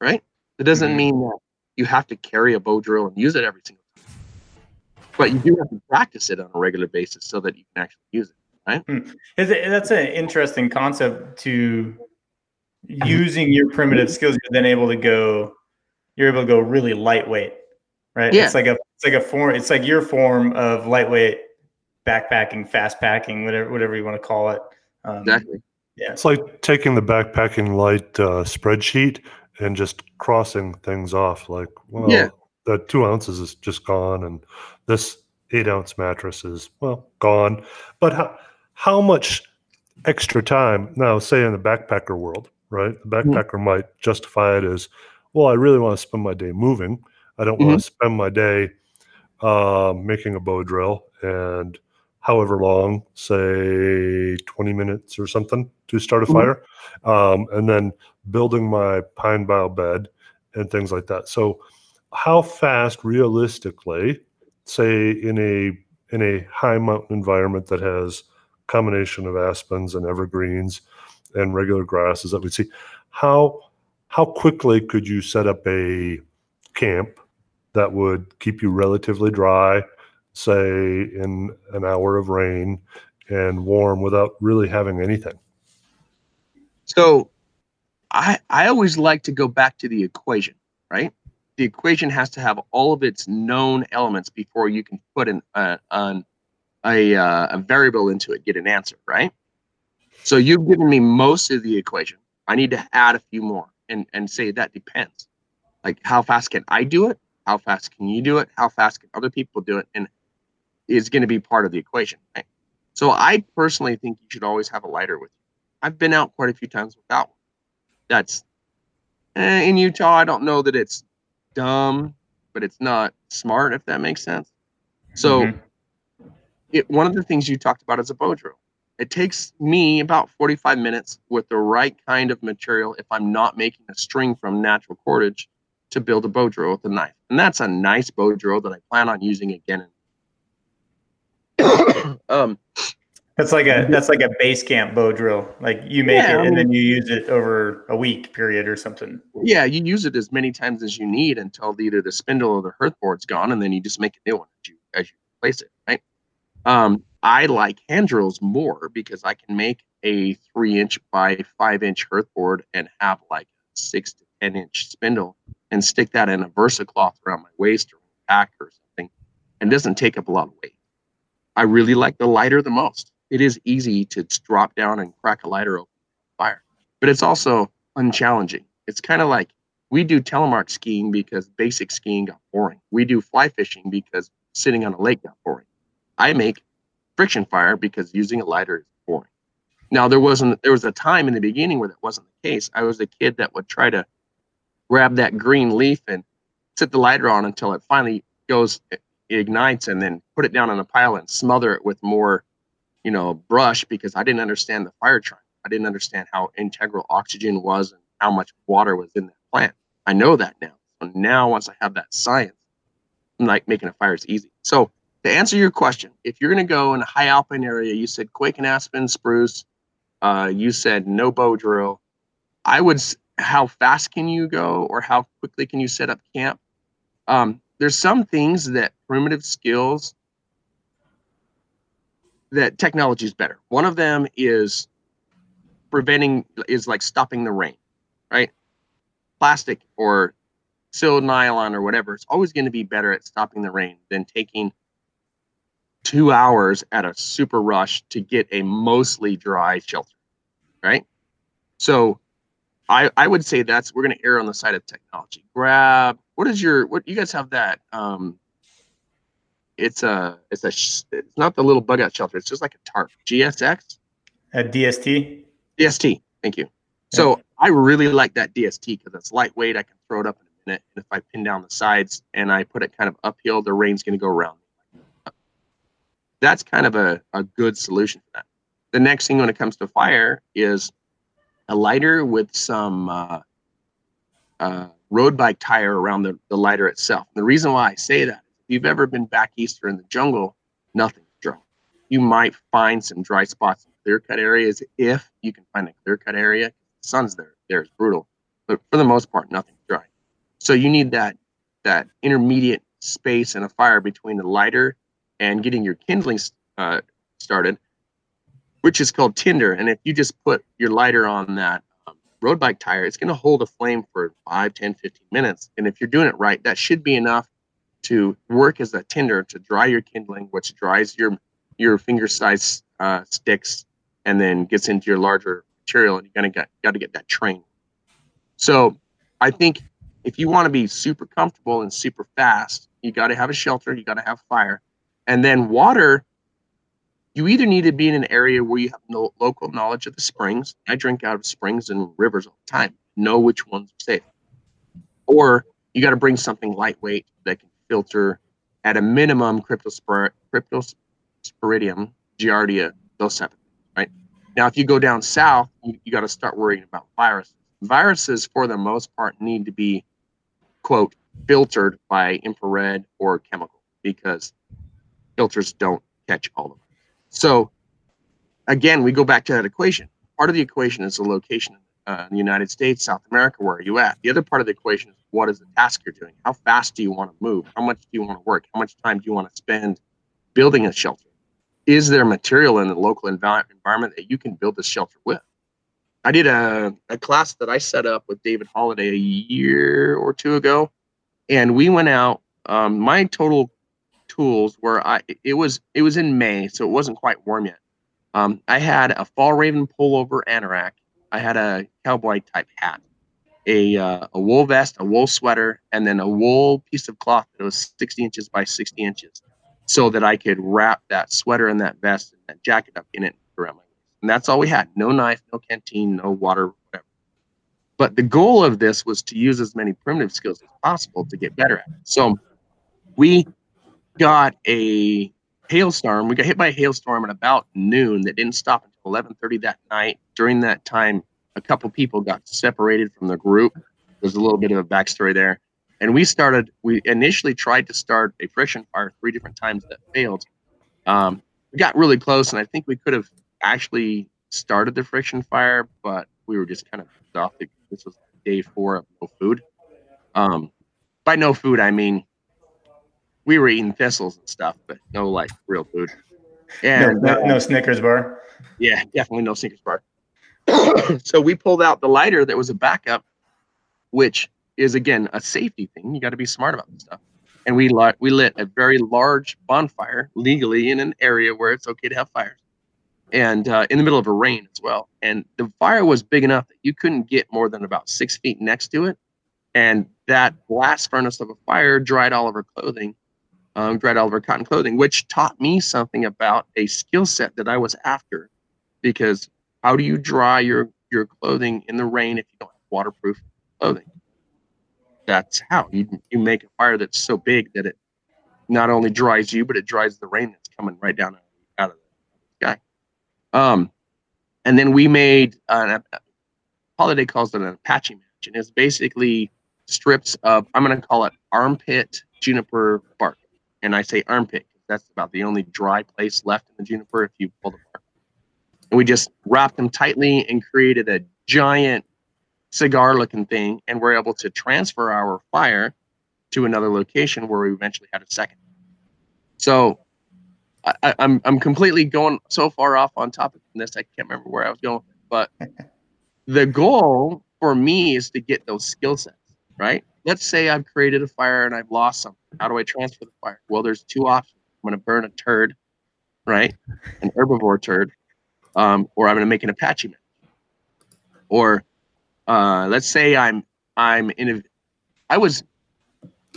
right? It doesn't mm-hmm. mean that you have to carry a bow drill and use it every single time, but you do have to practice it on a regular basis so that you can actually use it, right? Hmm. That's an interesting concept to using your primitive skills. You're then able to go. You're able to go really lightweight, right? Yeah. It's like a it's like a form. It's like your form of lightweight backpacking, fast packing, whatever whatever you want to call it. Um, exactly. Yeah. It's like taking the backpacking light uh, spreadsheet and just crossing things off. Like, well, yeah. the two ounces is just gone, and this eight ounce mattress is well gone. But how how much extra time now? Say in the backpacker world, right? The mm-hmm. backpacker mm-hmm. might justify it as, well, I really want to spend my day moving. I don't mm-hmm. want to spend my day uh, making a bow drill and however long, say 20 minutes or something to start a mm-hmm. fire, um, and then building my pine bough bed and things like that. So, how fast, realistically, say in a in a high mountain environment that has combination of aspens and evergreens and regular grasses that we see, how how quickly could you set up a camp that would keep you relatively dry say in an hour of rain and warm without really having anything? So I I always like to go back to the equation, right? The equation has to have all of its known elements before you can put an uh, a, uh, a variable into it, get an answer, right? So you've given me most of the equation. I need to add a few more and and say that depends. Like how fast can I do it? How fast can you do it? How fast can other people do it? And is going to be part of the equation. Right? So I personally think you should always have a lighter with you. I've been out quite a few times without one. That's eh, in Utah. I don't know that it's dumb, but it's not smart if that makes sense. So, mm-hmm. it, one of the things you talked about is a bow drill. It takes me about 45 minutes with the right kind of material if I'm not making a string from natural cordage to build a bow drill with a knife. And that's a nice bow drill that I plan on using again and um, that's like a that's like a base camp bow drill. Like you make yeah, it and I mean, then you use it over a week period or something. Yeah, you use it as many times as you need until either the spindle or the hearth board's gone, and then you just make a new one as you as you replace it. Right. Um, I like hand drills more because I can make a three inch by five inch hearth board and have like six to ten inch spindle and stick that in a versa cloth around my waist or pack or something, and doesn't take up a lot of weight. I really like the lighter the most. It is easy to drop down and crack a lighter open fire, but it's also unchallenging. It's kind of like we do telemark skiing because basic skiing got boring. We do fly fishing because sitting on a lake got boring. I make friction fire because using a lighter is boring. Now there wasn't there was a time in the beginning where that wasn't the case. I was a kid that would try to grab that green leaf and sit the lighter on until it finally goes eh, ignites and then put it down on a pile and smother it with more, you know, brush because I didn't understand the fire triangle. I didn't understand how integral oxygen was and how much water was in that plant. I know that now. So now once I have that science, I'm like making a fire is easy. So to answer your question, if you're going to go in a high alpine area, you said quake and aspen, spruce. Uh, you said no bow drill. I would. How fast can you go, or how quickly can you set up camp? Um, there's some things that primitive skills that technology is better. One of them is preventing is like stopping the rain, right? Plastic or sealed nylon or whatever, it's always going to be better at stopping the rain than taking two hours at a super rush to get a mostly dry shelter, right? So I, I would say that's we're going to err on the side of technology. Grab what is your what you guys have that um it's a it's a it's not the little bug out shelter. It's just like a tarp. GSX. A DST. DST. Thank you. So. I really like that DST because it's lightweight. I can throw it up in a minute, and if I pin down the sides and I put it kind of uphill, the rain's going to go around. That's kind of a, a good solution for that. the next thing when it comes to fire is a lighter with some uh, uh, road bike tire around the, the lighter itself. The reason why I say that, if you've ever been back east or in the jungle, nothing's dry. You might find some dry spots in clear cut areas if you can find a clear cut area. The sun's there, there is brutal, but for the most part, nothing's dry. So you need that that intermediate space and a fire between the lighter and getting your kindling uh, started, which is called tinder. And if you just put your lighter on that um, road bike tire, it's going to hold a flame for 5, 10, 15 minutes. And if you're doing it right, that should be enough to work as a tinder to dry your kindling, which dries your your finger size uh, sticks and then gets into your larger material. And you're gonna got to get that train. So I think if you want to be super comfortable and super fast, you got to have a shelter, you got to have fire, and then water. You either need to be in an area where you have no local knowledge of the springs. I drink out of springs and rivers all the time. Know which ones are safe, or you got to bring something lightweight that can filter at a minimum cryptospor- cryptosporidium, giardia, those things, right? Now, if you go down south, you, you got to start worrying about viruses. Viruses, for the most part, need to be quote filtered by infrared or chemical because filters don't catch all of them. So again, we go back to that equation. Part of the equation is the location uh, in the United States, South America. Where are you at? The other part of the equation is what is the task you're doing? How fast do you want to move? How much do you want to work? How much time do you want to spend building a shelter? Is there material in the local envi- environment that you can build this shelter with? I did a, a class that I set up with David Holladay a year or two ago, and we went out. Um, my total tools were I it was it was in May, so it wasn't quite warm yet. Um, I had a Fjällräven pullover anorak. I had a cowboy type hat, a uh, a wool vest, a wool sweater, and then a wool piece of cloth that was 60 inches by 60 inches, so that I could wrap that sweater and that vest and that jacket up in it around my waist. and that's all we had. No knife, no canteen, no water, whatever. But the goal of this was to use as many primitive skills as possible to get better at it. So we got a hailstorm. We got hit by a hailstorm at about noon that didn't stop until 11:30 that night. During that time, a couple people got separated from the group. There's a little bit of a backstory there. And we started, we initially tried to start a friction fire three different times that failed. Um, we got really close, and I think we could have actually started the friction fire, but we were just kind of off. This was day four of no food. Um, by no food, I mean we were eating thistles and stuff, but no like real food. And no, no, uh, no Snickers bar. Yeah, definitely no Snickers bar. so we pulled out the lighter that was a backup, which is again a safety thing. You got to be smart about this stuff. And we lit we lit a very large bonfire legally in an area where it's okay to have fires and uh, in the middle of a rain as well. And the fire was big enough that you couldn't get more than about six feet next to it. And that blast furnace of a fire dried all of our clothing, um, of our cotton clothing, which taught me something about a skill set that I was after. Because how do you dry your, your clothing in the rain if you don't have waterproof clothing? That's how you, you make a fire that's so big that it not only dries you, but it dries the rain that's coming right down out of the sky. Um, and then we made an Holladay calls it an Apache match, and it's basically strips of I'm going to call it armpit juniper bark, and I say armpit because that's about the only dry place left in the juniper if you pull the bark. And we just wrapped them tightly and created a giant cigar-looking thing, and we're able to transfer our fire to another location where we eventually had a second. So I, am I'm, I'm completely going so far off on topic from this. I can't remember where I was going, but the goal for me is to get those skill sets. Right? Let's say I've created a fire and I've lost something. How do I transfer the fire? Well, there's two options. I'm going to burn a turd, right? An herbivore turd, um, or I'm going to make an Apache match. Or uh, let's say I'm I'm in a I was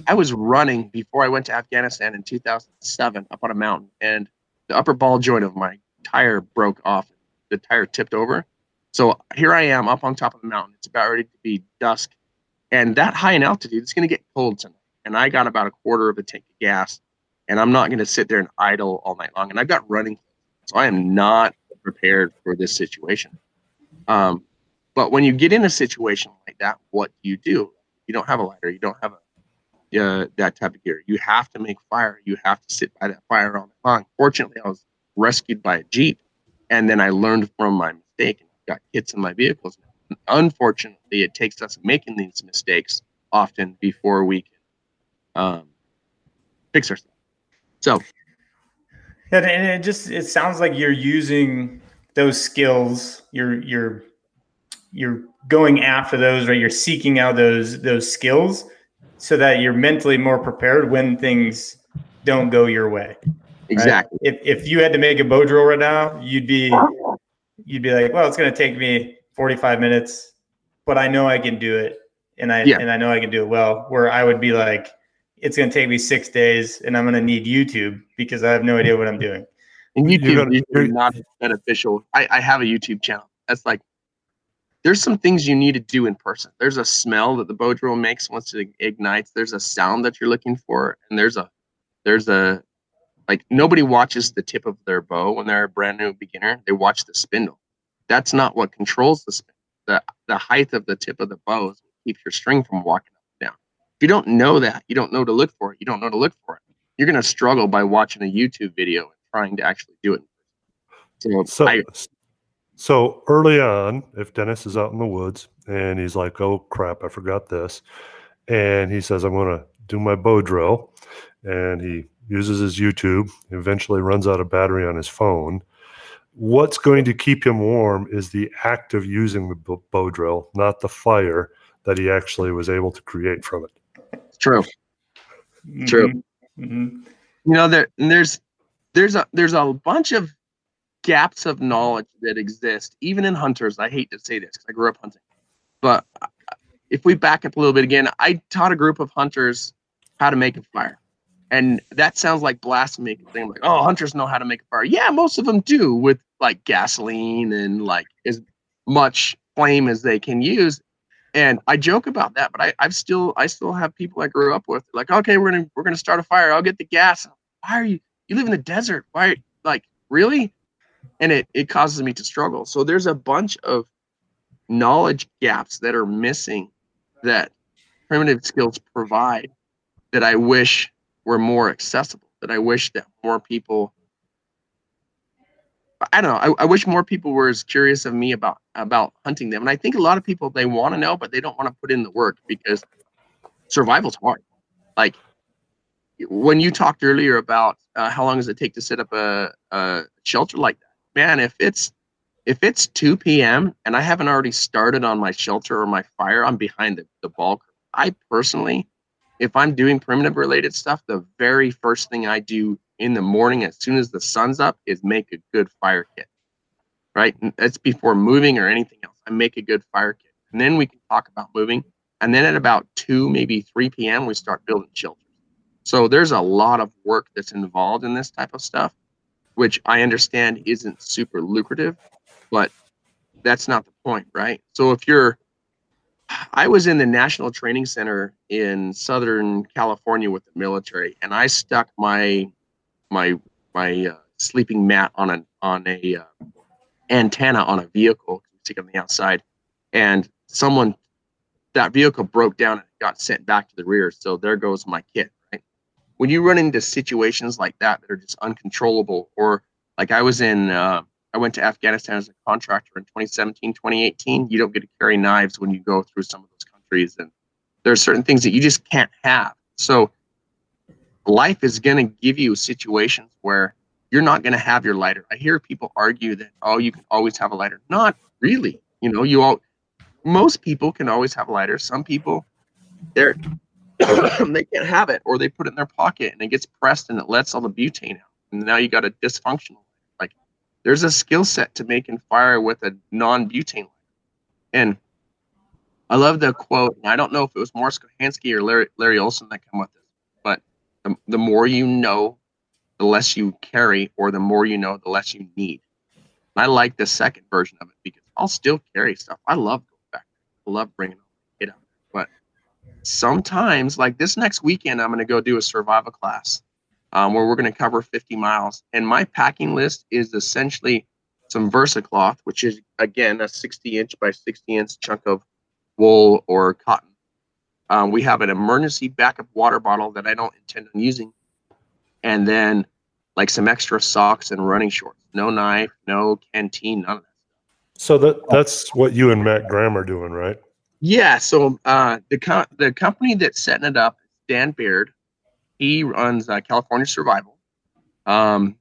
I was running before I went to Afghanistan in 2007 up on a mountain, and the upper ball joint of my tire broke off. The tire tipped over. So here I am up on top of the mountain. It's about ready to be dusk. And that high in altitude, it's going to get cold tonight. And I got about a quarter of a tank of gas. And I'm not going to sit there and idle all night long. And I've got running. So I am not prepared for this situation. Um, but when you get in a situation like that, what do you do? You don't have a lighter. You don't have a uh, that type of gear. You have to make fire. You have to sit by that fire all night long. Fortunately, I was rescued by a jeep, and then I learned from my mistake and got kits in my vehicles. Unfortunately, it takes us making these mistakes often before we um, fix ourselves. So, yeah, and it just it sounds like you're using those skills. You're you're you're going after those, right? You're seeking out those those skills so that you're mentally more prepared when things don't go your way. Exactly. Right? If if you had to make a bow drill right now, you'd be you'd be like, well, it's going to take me 45 minutes, but I know I can do it, and I yeah. and I know I can do it well. Where I would be like, it's going to take me six days, and I'm going to need YouTube because I have no idea what I'm doing. And YouTube is not beneficial. I, I have a YouTube channel. That's like there's some things you need to do in person. There's a smell that the bow drill makes once it ignites. There's a sound that you're looking for, and there's a there's a like nobody watches the tip of their bow when they're a brand new beginner. They watch the spindle. That's not what controls the spindle. The the height of the tip of the bow keeps your string from walking up and down. If you don't know that, you don't know to look for it. You don't know to look for it. You're gonna struggle by watching a YouTube video and trying to actually do it. So, so I, so early on, if Dennis is out in the woods and he's like, "Oh crap, I forgot this," and he says, "I'm going to do my bow drill," and he uses his YouTube, eventually runs out of battery on his phone. What's going to keep him warm is the act of using the bow drill, not the fire that he actually was able to create from it. True. Mm-hmm. True. Mm-hmm. You know, there there's there's a there's a bunch of gaps of knowledge that exist, even in hunters. I hate to say this because I grew up hunting, but if we back up a little bit again, I taught a group of hunters how to make a fire. And that sounds like blasphemy. Thing like, oh, hunters know how to make a fire. Yeah, most of them do with like gasoline and like as much flame as they can use. And I joke about that, but I, I've still I still have people I grew up with like, okay, we're gonna we're gonna start a fire. I'll get the gas. Why are you you live in the desert? Why like really? and it it causes me to struggle so there's a bunch of knowledge gaps that are missing that primitive skills provide that i wish were more accessible that i wish that more people I don't know. I, I, wish more people were as curious of me about about hunting them, and I think a lot of people they want to know, but they don't want to put in the work because survival's hard. Like when you talked earlier about uh, how long does it take to set up a, a shelter like that, man, if it's if it's 2 p.m. and I haven't already started on my shelter or my fire, I'm behind the, the ball. I personally, if I'm doing primitive related stuff, the very first thing I do in the morning as soon as the sun's up is make a good fire kit. Right? And that's before moving or anything else. I make a good fire kit. And then we can talk about moving. And then at about 2, maybe 3 p.m., we start building shelters. So there's a lot of work that's involved in this type of stuff which I understand isn't super lucrative, but that's not the point, right? So if you're, I was in the National Training Center in Southern California with the military, and I stuck my my my uh, sleeping mat on an on a uh, antenna on a vehicle, stick on the outside, and someone that vehicle broke down and got sent back to the rear. So there goes my kit Right? when you run into situations like that that are just uncontrollable, or like I was in, uh, I went to Afghanistan as a contractor in 2017, 2018. You don't get to carry knives when you go through some of those countries, and there are certain things that you just can't have. So life is going to give you situations where you're not going to have your lighter. I hear people argue that oh, you can always have a lighter. Not really. You know, you all most people can always have a lighter. Some people they're they can't have it, or they put it in their pocket and it gets pressed and it lets all the butane out. And now you got a dysfunctional. Like there's a skill set to making fire with a non-butane. And I love the quote. And I don't know if it was Mors Kochanski or Larry, Larry Olsen that came with this, but the, the more you know, the less you carry, or the more you know, the less you need. And I like the second version of it because I'll still carry stuff. I love going back. I love bringing it up. But sometimes like this next weekend i'm going to go do a survival class um, where we're going to cover 50 miles and my packing list is essentially some Versa cloth, which is again a 60 inch by 60 inch chunk of wool or cotton. Um, we have an emergency backup water bottle that I don't intend on using, and then like some extra socks and running shorts. No knife, no canteen, none of that. So that that's what you and Matt Graham are doing, right? Yeah. So uh, the co- the company that's setting it up, Dan Beard, he runs uh, California Survival. Um,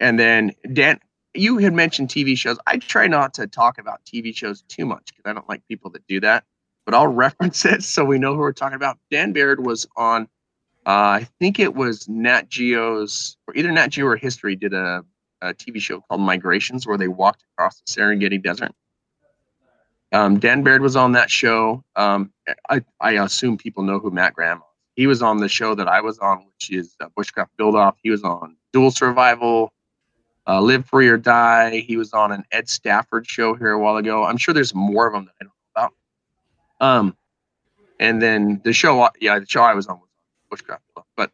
and then Dan, you had mentioned TV shows. I try not to talk about TV shows too much because I don't like people that do that. But I'll reference it so we know who we're talking about. Dan Beard was on, uh, I think it was Nat Geo's, or either Nat Geo or History did a, a TV show called Migrations where they walked across the Serengeti Desert. Um, Dan Baird was on that show. Um, I, I assume people know who Matt Graham. He was on the show that I was on, which is uh, Bushcraft Build Off. He was on Dual Survival, uh, Live Free or Die. He was on an Ed Stafford show here a while ago. I'm sure there's more of them that I don't know about. Um, and then the show, yeah, the show I was on was Bushcraft. But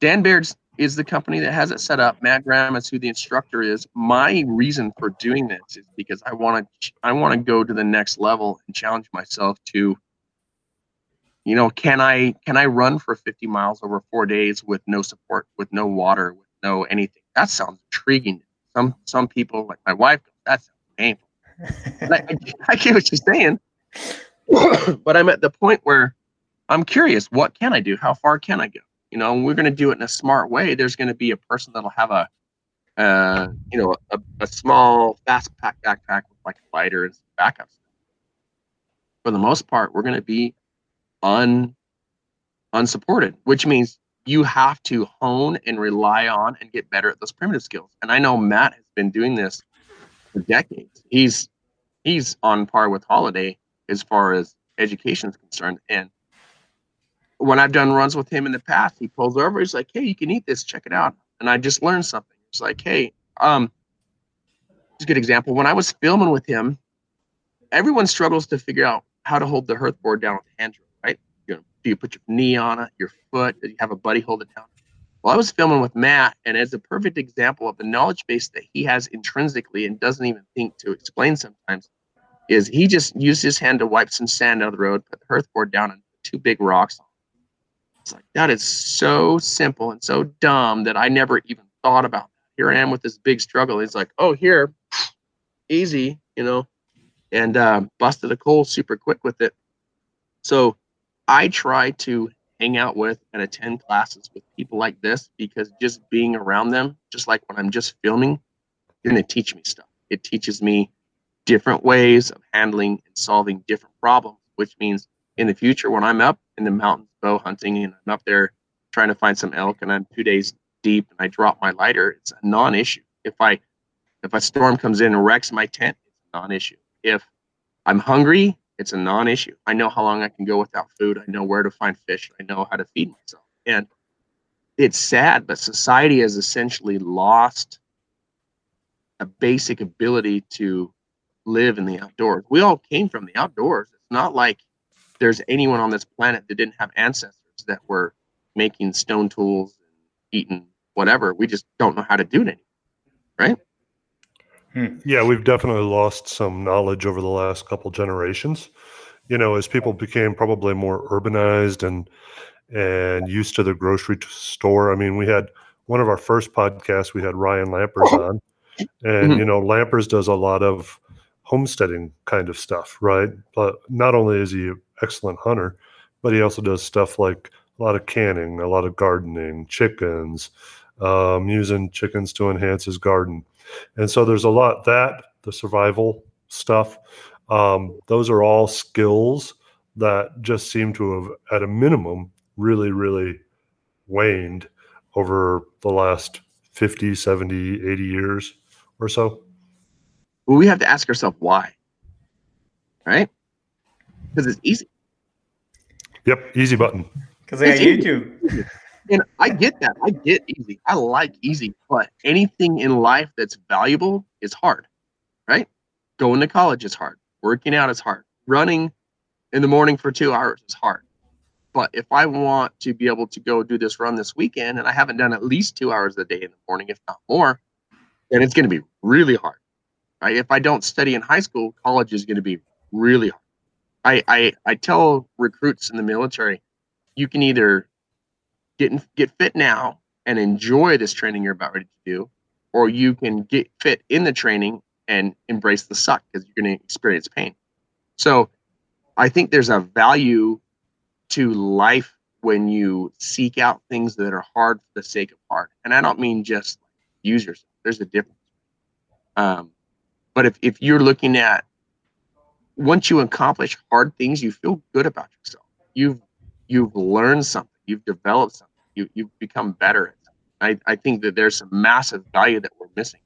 Dan Baird's is the company that has it set up. Matt Graham is who the instructor is. My reason for doing this is because I want to I want to go to the next level and challenge myself to you know, can I can I run for 50 miles over 4 days with no support, with no water, with no anything? That sounds intriguing. Some some people like my wife, that sounds painful. I, I get what you're saying. but I'm at the point where I'm curious, what can I do? How far can I go? You know, we're going to do it in a smart way. There's going to be a person that'll have a, uh, you know, a, a small fast pack backpack with like a lighter and backups. For the most part, we're going to be un unsupported, which means you have to hone and rely on and get better at those primitive skills. And I know Matt has been doing this for decades. He's he's on par with Holladay as far as education is concerned. And when I've done runs with him in the past, he pulls over. He's like, "Hey, you can eat this. Check it out." And I just learned something. It's like, "Hey, um, it's a good example. When I was filming with him, everyone struggles to figure out how to hold the hearth board down with hand drill, right? You know, do you put your knee on it, your foot? Do you have a buddy hold it down? Well, I was filming with Matt, and as a perfect example of the knowledge base that he has intrinsically and doesn't even think to explain sometimes, is he just used his hand to wipe some sand out of the road, put the hearth board down, and two big rocks on. It's like that is so simple and so dumb that I never even thought about. Here I am with this big struggle. He's like, "Oh, here, easy," you know, and uh, busted a coal super quick with it. So I try to hang out with and attend classes with people like this because just being around them, just like when I'm just filming, they're going to teach me stuff. It teaches me different ways of handling and solving different problems, which means in the future, when I'm up in the mountains bow hunting and I'm up there trying to find some elk and I'm two days deep and I drop my lighter, it's a non-issue. If I if a storm comes in and wrecks my tent, it's a non-issue. If I'm hungry, it's a non-issue. I know how long I can go without food. I know where to find fish. I know how to feed myself. And it's sad, but society has essentially lost a basic ability to live in the outdoors. We all came from the outdoors. It's not like there's anyone on this planet that didn't have ancestors that were making stone tools and eating whatever. We just don't know how to do it anymore. Right? Hmm. Yeah, we've definitely lost some knowledge over the last couple generations. You know, as people became probably more urbanized and and used to the grocery store. I mean, we had one of our first podcasts. We had Ryan Lampers on, and mm-hmm. you know, Lampers does a lot of homesteading kind of stuff, right? But not only is he an excellent hunter, but he also does stuff like a lot of canning, a lot of gardening, chickens, um, using chickens to enhance his garden. And so there's a lot that the survival stuff. Um, those are all skills that just seem to have, at a minimum, really, really waned over the last 50, 70, 80 years or so. Well, we have to ask ourselves why, right? Because it's easy. Yep, easy button. Because they got YouTube. And I get that. I get easy. I like easy, but anything in life that's valuable is hard, right? Going to college is hard. Working out is hard. Running in the morning for two hours is hard. But if I want to be able to go do this run this weekend and I haven't done at least two hours a day in the morning, if not more, then it's going to be really hard. Right? If I don't study in high school, college is going to be really hard. I, I I tell recruits in the military, you can either get in, get fit now and enjoy this training you're about ready to do, or you can get fit in the training and embrace the suck because you're going to experience pain. So, I think there's a value to life when you seek out things that are hard for the sake of hard, and I don't mean just use yourself. There's a difference. Um, but if if you're looking at once you accomplish hard things, you feel good about yourself. You've you've learned something. You've developed something. You you've become better. I, I think that there's some massive value that we're missing.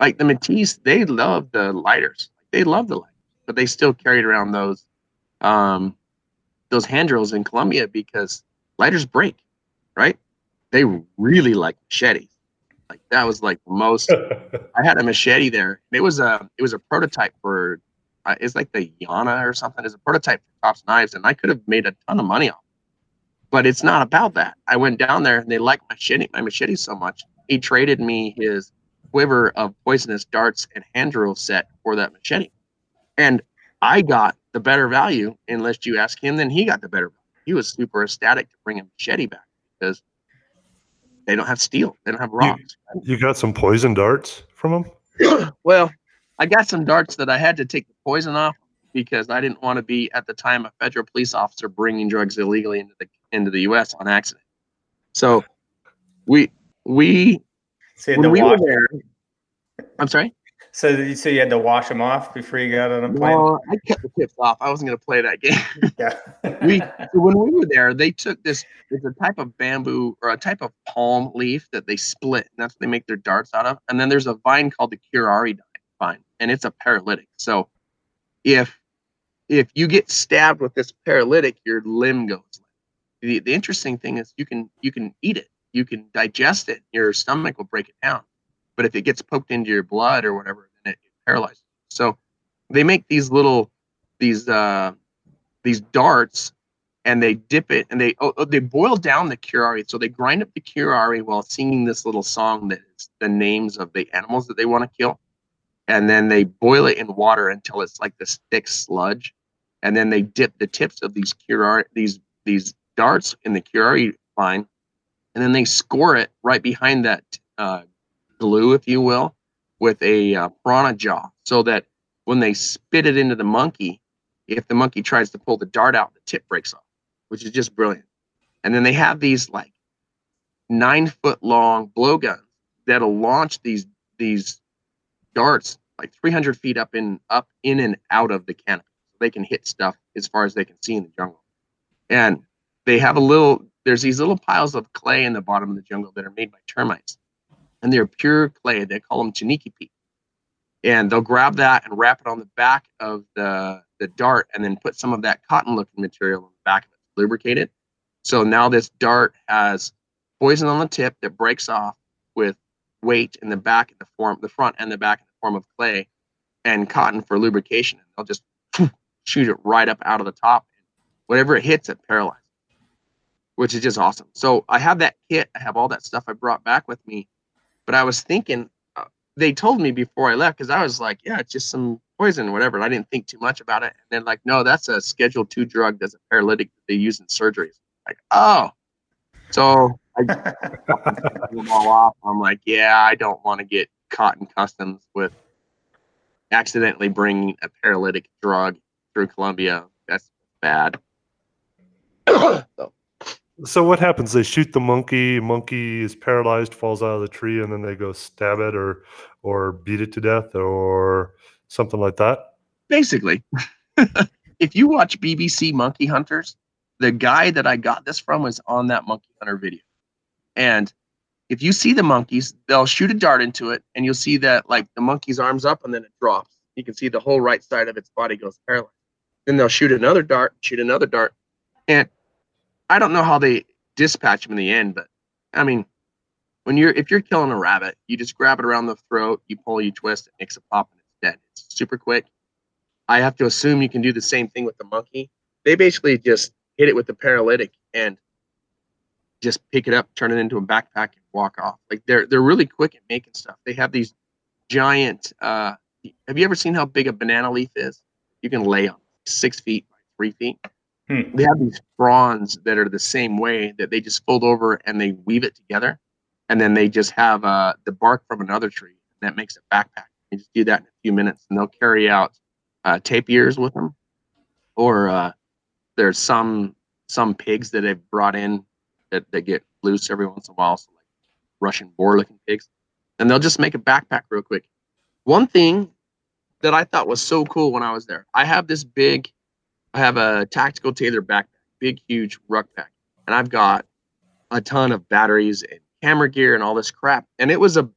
Like the Matis, they love the lighters. They love the lighters, but they still carried around those um, those hand drills in Colombia because lighters break, right? They really like machetes. Like that was like the most. I had a machete there. It was a it was a prototype for uh, it's like the Yana or something. It's a prototype for Tops Knives, and I could have made a ton of money off. But it's not about that. I went down there and they liked my machete, my machete so much. He traded me his quiver of poisonous darts and hand drill set for that machete, and I got the better value. Unless you ask him, then he got the better. Value. He was super ecstatic to bring a machete back because they don't have steel. They don't have rocks. You, you got some poison darts from them? well, I got some darts that I had to take the poison off because I didn't want to be at the time a federal police officer bringing drugs illegally into the into the U.S. on accident. So we we so when we were there. I'm sorry. So, so you had to wash them off before you got on a plane. Well, I kept the tips off. I wasn't going to play that game. yeah. we when we were there, they took this. It's a type of bamboo or a type of palm leaf that they split. And that's what they make their darts out of. And then there's a vine called the curare vine, and it's a paralytic. So if if you get stabbed with this paralytic, your limb goes. The, the interesting thing is you can you can eat it, you can digest it, your stomach will break it down. But if it gets poked into your blood or whatever, then it, it paralyzes. So they make these little these uh, these darts and they dip it and they oh, oh, they boil down the curare. So they grind up the curare while singing this little song that is the names of the animals that they want to kill. And then they boil it in water until it's like this thick sludge. And then they dip the tips of these curare these these darts in the curare vine, and then they score it right behind that uh, glue, if you will, with a uh, piranha jaw, so that when they spit it into the monkey, if the monkey tries to pull the dart out, the tip breaks off, which is just brilliant. And then they have these like nine foot long blowguns that'll launch these these darts like 300 feet up in up in and out of the canopy. So they can hit stuff as far as they can see in the jungle. And they have a little there's these little piles of clay in the bottom of the jungle that are made by termites and they're pure clay. They call them chiniki. And they'll grab that and wrap it on the back of the, the dart and then put some of that cotton looking material on the back of it, lubricate it. So now this dart has poison on the tip that breaks off with weight in the back the form the front and the back in the form of clay and cotton for lubrication. And they'll just shoot it right up out of the top. Whatever it hits, it paralyzes, which is just awesome. So I have that kit. I have all that stuff I brought back with me but I was thinking, uh, they told me before I left because I was like, yeah, it's just some poison, whatever. And I didn't think too much about it. And then like, no, that's a Schedule Two drug. That's a paralytic that they use in surgeries. Like, oh, so I them all off. I'm like, yeah, I don't want to get caught in customs with accidentally bringing a paralytic drug through Colombia. That's bad. so so what happens? They shoot the monkey. Monkey is paralyzed, falls out of the tree, and then they go stab it or or beat it to death or something like that. Basically, if you watch BBC Monkey Hunters, the guy that I got this from was on that Monkey Hunter video, and if you see the monkeys, they'll shoot a dart into it, and you'll see that like the monkey's arms up, and then it drops. You can see the whole right side of its body goes paralyzed. Then they'll shoot another dart, shoot another dart, and I don't know how they dispatch them in the end, but I mean, when you're if you're killing a rabbit, you just grab it around the throat, you pull, you twist, it makes a pop, and it's dead. It's super quick. I have to assume you can do the same thing with the monkey. They basically just hit it with the paralytic and just pick it up, turn it into a backpack, and walk off. Like they're they're really quick at making stuff. They have these giant uh, have you ever seen how big a banana leaf is? You can lay on six feet by three feet. Hmm. They have these fronds that are the same way that they just fold over and they weave it together, and then they just have uh, the bark from another tree that makes a backpack. They just do that in a few minutes, and they'll carry out uh, tapirs with them, or uh, there's some some pigs that they've brought in that, that get loose every once in a while, so like Russian boar looking pigs, and they'll just make a backpack real quick. One thing that I thought was so cool when I was there, I have this big, I have a tactical tailor backpack, big huge ruck pack, and I've got a ton of batteries and camera gear and all this crap, and it was a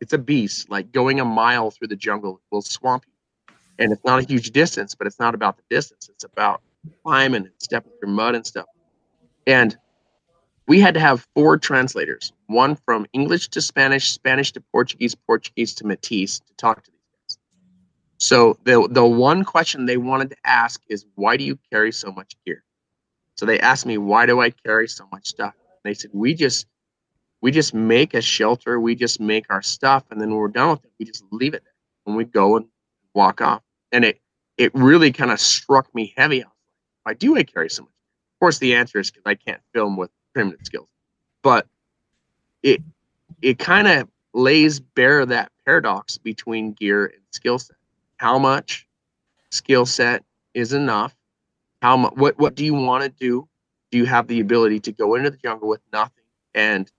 it's a beast. Like going a mile through the jungle will swamp you, and it's not a huge distance, but it's not about the distance. It's about climbing and stepping through mud and stuff. And we had to have four translators one from English to Spanish, Spanish to Portuguese, Portuguese to Matis to talk to. So the, the one question they wanted to ask is, why do you carry so much gear? So they asked me, why do I carry so much stuff? They said, we just we just make a shelter, we just make our stuff, and then when we're done with it, we just leave it there and we go and walk off. And it it really kind of struck me heavy. I why do I carry so much? Of course, the answer is because I can't film with primitive skills. But it it kind of lays bare that paradox between gear and skill set. How much skill set is enough? How much? What what do you want to do? Do you have the ability to go into the jungle with nothing and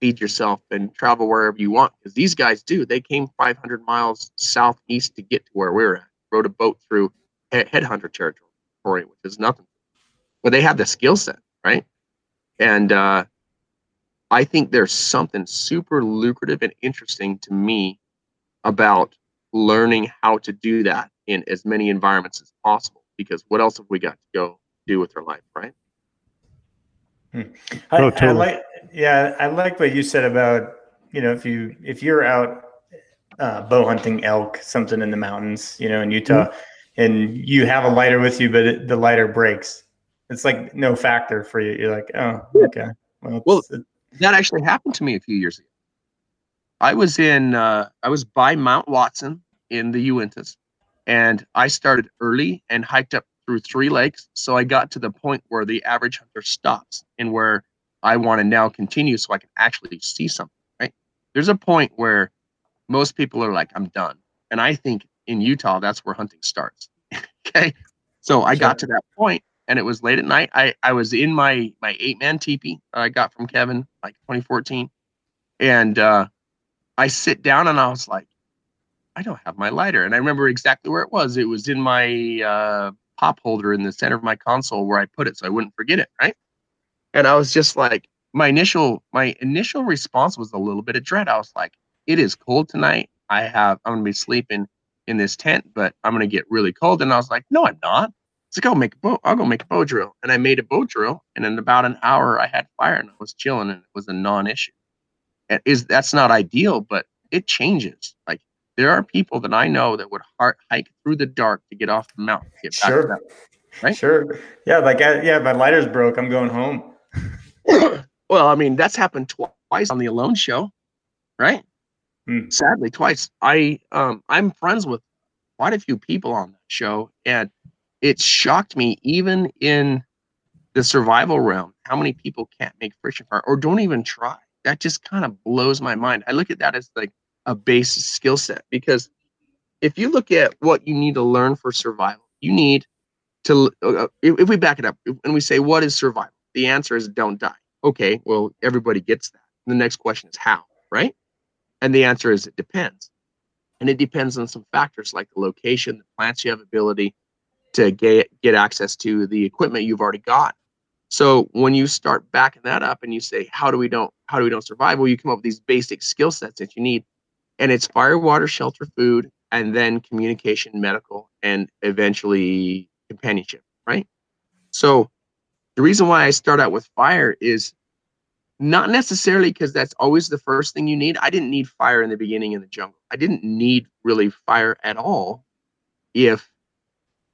feed yourself and travel wherever you want? Because these guys do. They came 500 miles southeast to get to where we we're at. Rode a boat through headhunter territory, which is nothing. But they have the skill set, right? And uh, I think there's something super lucrative and interesting to me about learning how to do that in as many environments as possible. Because what else have we got to go do with our life, right? Hmm. I, oh, totally. I like, yeah, I like what you said about you know if you if you're out uh, bow hunting elk, something in the mountains, you know, in Utah, mm-hmm. and you have a lighter with you, but it, the lighter breaks. It's like no factor for you. You're like, oh, okay. Well, well that actually happened to me a few years ago. I was in, uh, I was by Mount Watson in the Uintas, and I started early and hiked up through three lakes. So I got to the point where the average hunter stops and where I want to now continue so I can actually see something, right? There's a point where most people are like, I'm done. And I think in Utah, that's where hunting starts. okay. So I got to that point and it was late at night. I, I was in my my eight man teepee that I got from Kevin like 2014, and uh, I sit down and I was like, I don't have my lighter, and I remember exactly where it was. It was in my uh, pop holder in the center of my console where I put it so I wouldn't forget it, right? And I was just like, my initial my initial response was a little bit of dread. I was like, it is cold tonight. I have I'm gonna be sleeping in this tent, but I'm gonna get really cold. And I was like, no, I'm not. It's like, I'll make a bow. I'll go make a bow drill. And I made a bow drill. And in about an hour, I had fire and I was chilling and it was a non-issue. Is that's not ideal, but it changes. Like there are people that I know that would heart, hike through the dark to get off the mountain. Get sure. Mountain, right. Sure. Yeah. Like, I, yeah, my lighter's broke. I'm going home. well, I mean, that's happened twice on the Alone Show, right? Hmm. Sadly, twice. I um I'm friends with quite a few people on that show, and it shocked me even in the survival realm how many people can't make friction fire or don't even try that just kind of blows my mind. I look at that as like a base skill set because if you look at what you need to learn for survival you need to uh, if, if we back it up and we say what is survival? The answer is don't die. Okay well everybody gets that. The next question is how right? And the answer is it depends. And it depends on some factors like the location the plants you have ability to get get access to the equipment you've already got. So when you start backing that up and you say, how do we don't how do we don't survive? Well, you come up with these basic skill sets that you need, and it's fire, water, shelter, food, and then communication, medical, and eventually companionship. Right. So the reason why I start out with fire is not necessarily because that's always the first thing you need. I didn't need fire in the beginning in the jungle. I didn't need really fire at all if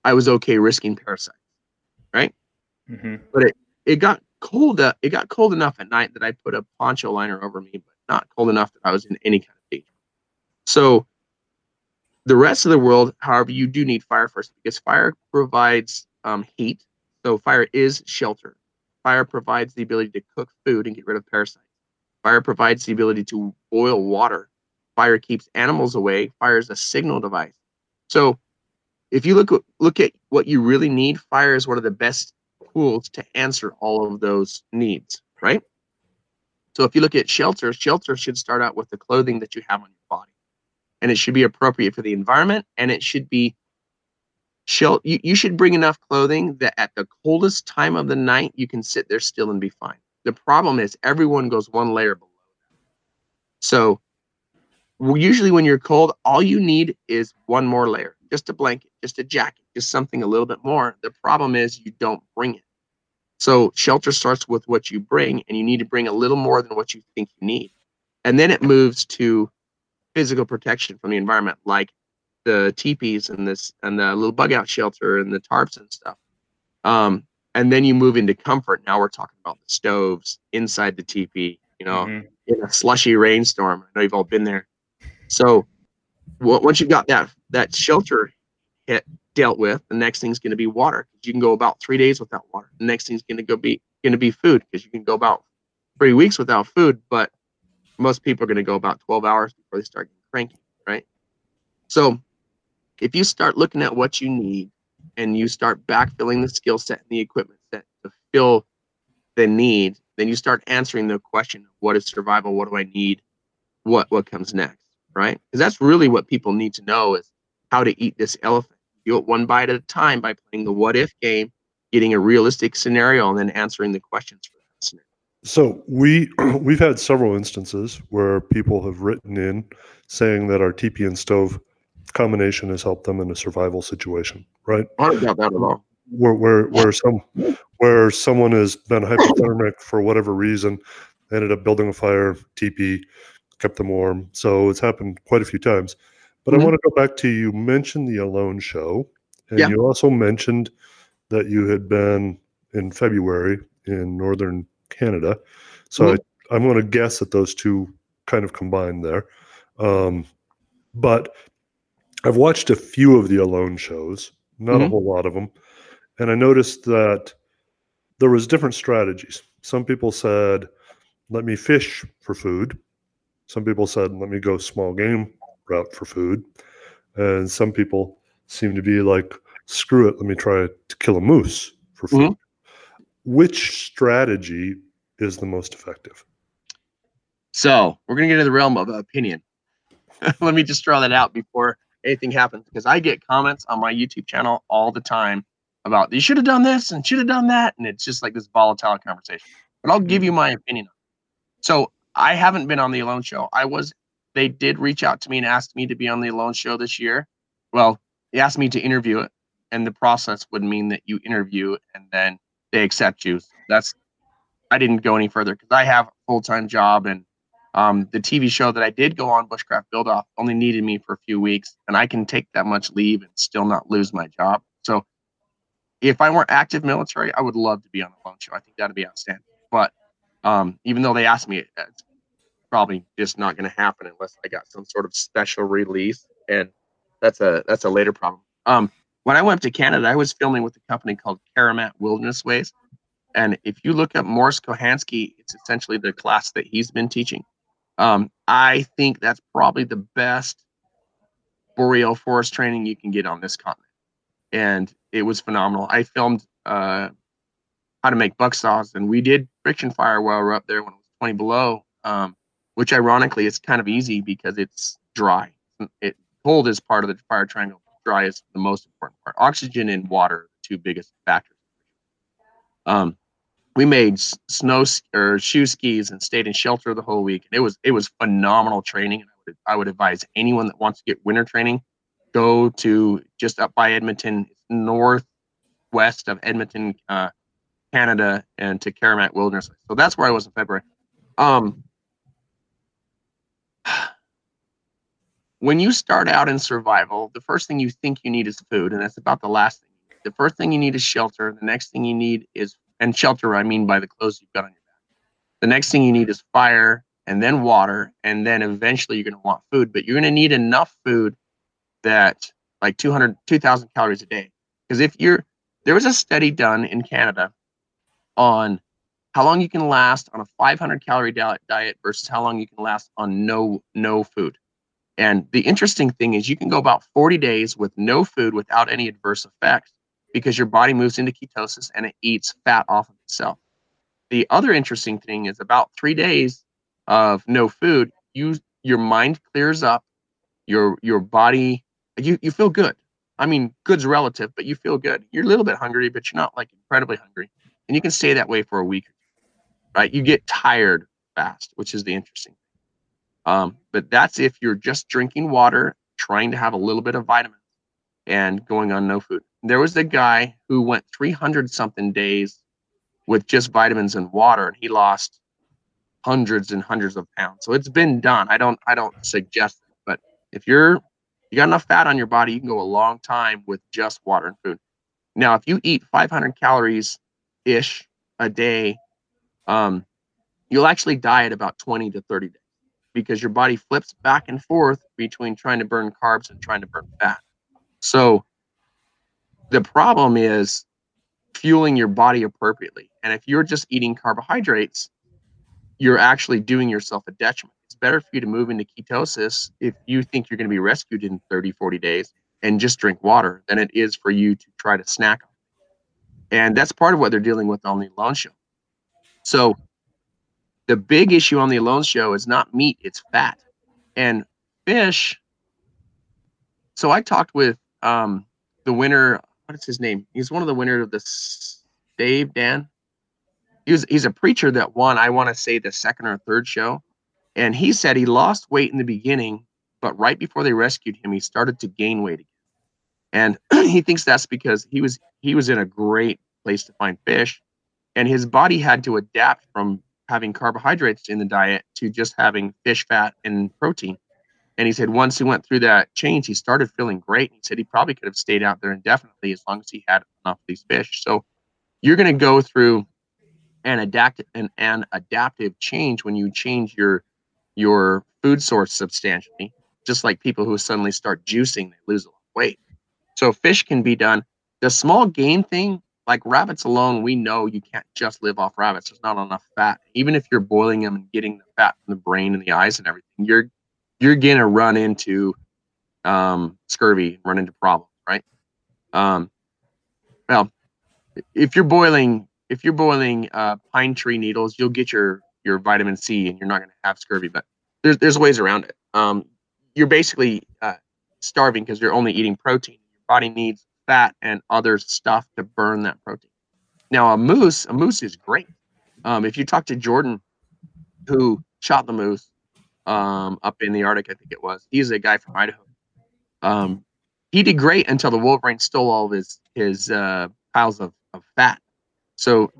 I was okay risking parasites, right? Mm-hmm. But it it got cold. Uh, it got cold enough at night that I put a poncho liner over me, but not cold enough that I was in any kind of danger. So the rest of the world, however, you do need fire first because fire provides um, heat. So fire is shelter. Fire provides the ability to cook food and get rid of parasites. Fire provides the ability to boil water. Fire keeps animals away. Fire is a signal device. So if you look look at what you really need, fire is one of the best tools to answer all of those needs, right? So if you look at shelter, shelter should start out with the clothing that you have on your body. And it should be appropriate for the environment and it should be shelter you, you should bring enough clothing that at the coldest time of the night you can sit there still and be fine. The problem is everyone goes one layer below that. So usually when you're cold, all you need is one more layer, just a blanket, just a jacket, just something a little bit more. The problem is you don't bring it. So shelter starts with what you bring, and you need to bring a little more than what you think you need. And then it moves to physical protection from the environment, like the teepees and this and the little bug out shelter and the tarps and stuff. Um, and then you move into comfort. Now we're talking about the stoves inside the teepee, you know, mm-hmm. in a slushy rainstorm. I know you've all been there. So once you've got that that shelter hit dealt with, the next thing's going to be water you can go about three days without water. The next thing's going to go be going to be food because you can go about three weeks without food, but most people are going to go about 12 hours before they start getting cranky, right? So if you start looking at what you need and you start backfilling the skill set and the equipment set to fill the need, then you start answering the question of what is survival? What do I need? What what comes next? Right? Because that's really what people need to know is how to eat this elephant. Do it one bite at a time by playing the what if game, getting a realistic scenario, and then answering the questions for that scenario. So we we've had several instances where people have written in saying that our TP and stove combination has helped them in a survival situation, right? I don't doubt that at all. Where where where some where someone has been hypothermic for whatever reason, ended up building a fire, TP, kept them warm. So it's happened quite a few times. But mm-hmm. I want to go back to you mentioned the Alone show, and yeah. you also mentioned that you had been in February in northern Canada. So mm-hmm. I, I'm going to guess that those two kind of combined there. Um, but I've watched a few of the Alone shows, not mm-hmm. a whole lot of them, and I noticed that there was different strategies. Some people said, "Let me fish for food." Some people said, "Let me go small game route for food," and some people seem to be like, "Screw it, let me try to kill a moose for food." Mm-hmm. Which strategy is the most effective? So we're going to get into the realm of opinion. let me just draw that out before anything happens because I get comments on my YouTube channel all the time about you should have done this and should have done that, and it's just like this volatile conversation. But I'll give you mm-hmm. my opinion. So I haven't been on the Alone Show. I was. They did reach out to me and asked me to be on the Alone Show this year. Well, they asked me to interview it, and the process would mean that you interview and then they accept you. That's. I didn't go any further because I have a full time job and um, the TV show that I did go on, Bushcraft Build Off, only needed me for a few weeks, and I can take that much leave and still not lose my job. So, if I weren't active military, I would love to be on the phone show. I think that'd be outstanding. But um, even though they asked me, probably just not going to happen unless I got some sort of special release, and that's a that's a later problem. Um, when I went to Canada, I was filming with a company called Karamat Wilderness Ways, and if you look up Mors Kochanski, it's essentially the class that he's been teaching um, I think that's probably the best boreal forest training you can get on this continent. And it was phenomenal. I filmed uh, how to make buck saws, and we did friction fire while we're up there when it was 20 below, um, which ironically is kind of easy because it's dry. It cold is part of the fire triangle. Dry is the most important part. Oxygen and water are the two biggest factors. Um, we made snow or shoe skis and stayed in shelter the whole week. And It was it was phenomenal training. I would, I would advise anyone that wants to get winter training, go to just up by Edmonton, northwest of Edmonton, uh, Canada, and to Karamat Wilderness. So that's where I was in February. Um, when you start out in survival, the first thing you think you need is food, and that's about the last thing. The first thing you need is shelter. The next thing you need is and shelter, I mean by the clothes you've got on your back. The next thing you need is fire and then water, and then eventually you're going to want food, but you're going to need enough food that like 200 2000 calories a day because if you're there was a study done in canada on how long you can last on a 500 calorie diet versus how long you can last on no no food and the interesting thing is you can go about 40 days with no food without any adverse effects because your body moves into ketosis and it eats fat off of itself the other interesting thing is about three days of no food you your mind clears up your your body you you feel good. I mean, good's relative, but you feel good. You're a little bit hungry, but you're not like incredibly hungry, and you can stay that way for a week, right? You get tired fast, which is the interesting. Um, but that's if you're just drinking water, trying to have a little bit of vitamins, and going on no food. There was a guy who went 300 something days with just vitamins and water, and he lost hundreds and hundreds of pounds. So it's been done. I don't I don't suggest it, but if you're you got enough fat on your body, you can go a long time with just water and food. Now, if you eat 500 calories ish a day, um, you'll actually die at about 20 to 30 days because your body flips back and forth between trying to burn carbs and trying to burn fat. So the problem is fueling your body appropriately. And if you're just eating carbohydrates, you're actually doing yourself a detriment it's better for you to move into ketosis if you think you're going to be rescued in 30, 40 days and just drink water than it is for you to try to snack. And that's part of what they're dealing with on the Alone Show. So the big issue on the Alone Show is not meat, it's fat. And fish. So I talked with um, the winner. What is his name? He's one of the winners of this. Dave Dan. He was, he's a preacher that won. I want to say the second or third show. And he said he lost weight in the beginning, but right before they rescued him, he started to gain weight again. And he thinks that's because he was he was in a great place to find fish, and his body had to adapt from having carbohydrates in the diet to just having fish fat and protein. And he said once he went through that change, he started feeling great. He said he probably could have stayed out there indefinitely as long as he had enough of these fish. So you're going to go through an adapt an, an adaptive change when you change your your food source substantially, just like people who suddenly start juicing, they lose a lot of weight. So fish can be done. The small game thing, like rabbits alone, we know you can't just live off rabbits. There's not enough fat. Even if you're boiling them and getting the fat from the brain and the eyes and everything, you're you're gonna run into um, scurvy, run into problems, right? Um, well, if you're boiling if you're boiling uh, pine tree needles, you'll get your your vitamin C and you're not to have scurvy. But there's there's ways around it. Um, you're basically uh, starving because you're only eating protein. Your body needs fat and other stuff to burn that protein. Now a moose, a moose is great. Um, if you talk to Jordan, who shot the moose um, up in the Arctic, I think it was. He's a guy from Idaho. Um, he did great until the wolverine stole all of his his uh, piles of, of fat. So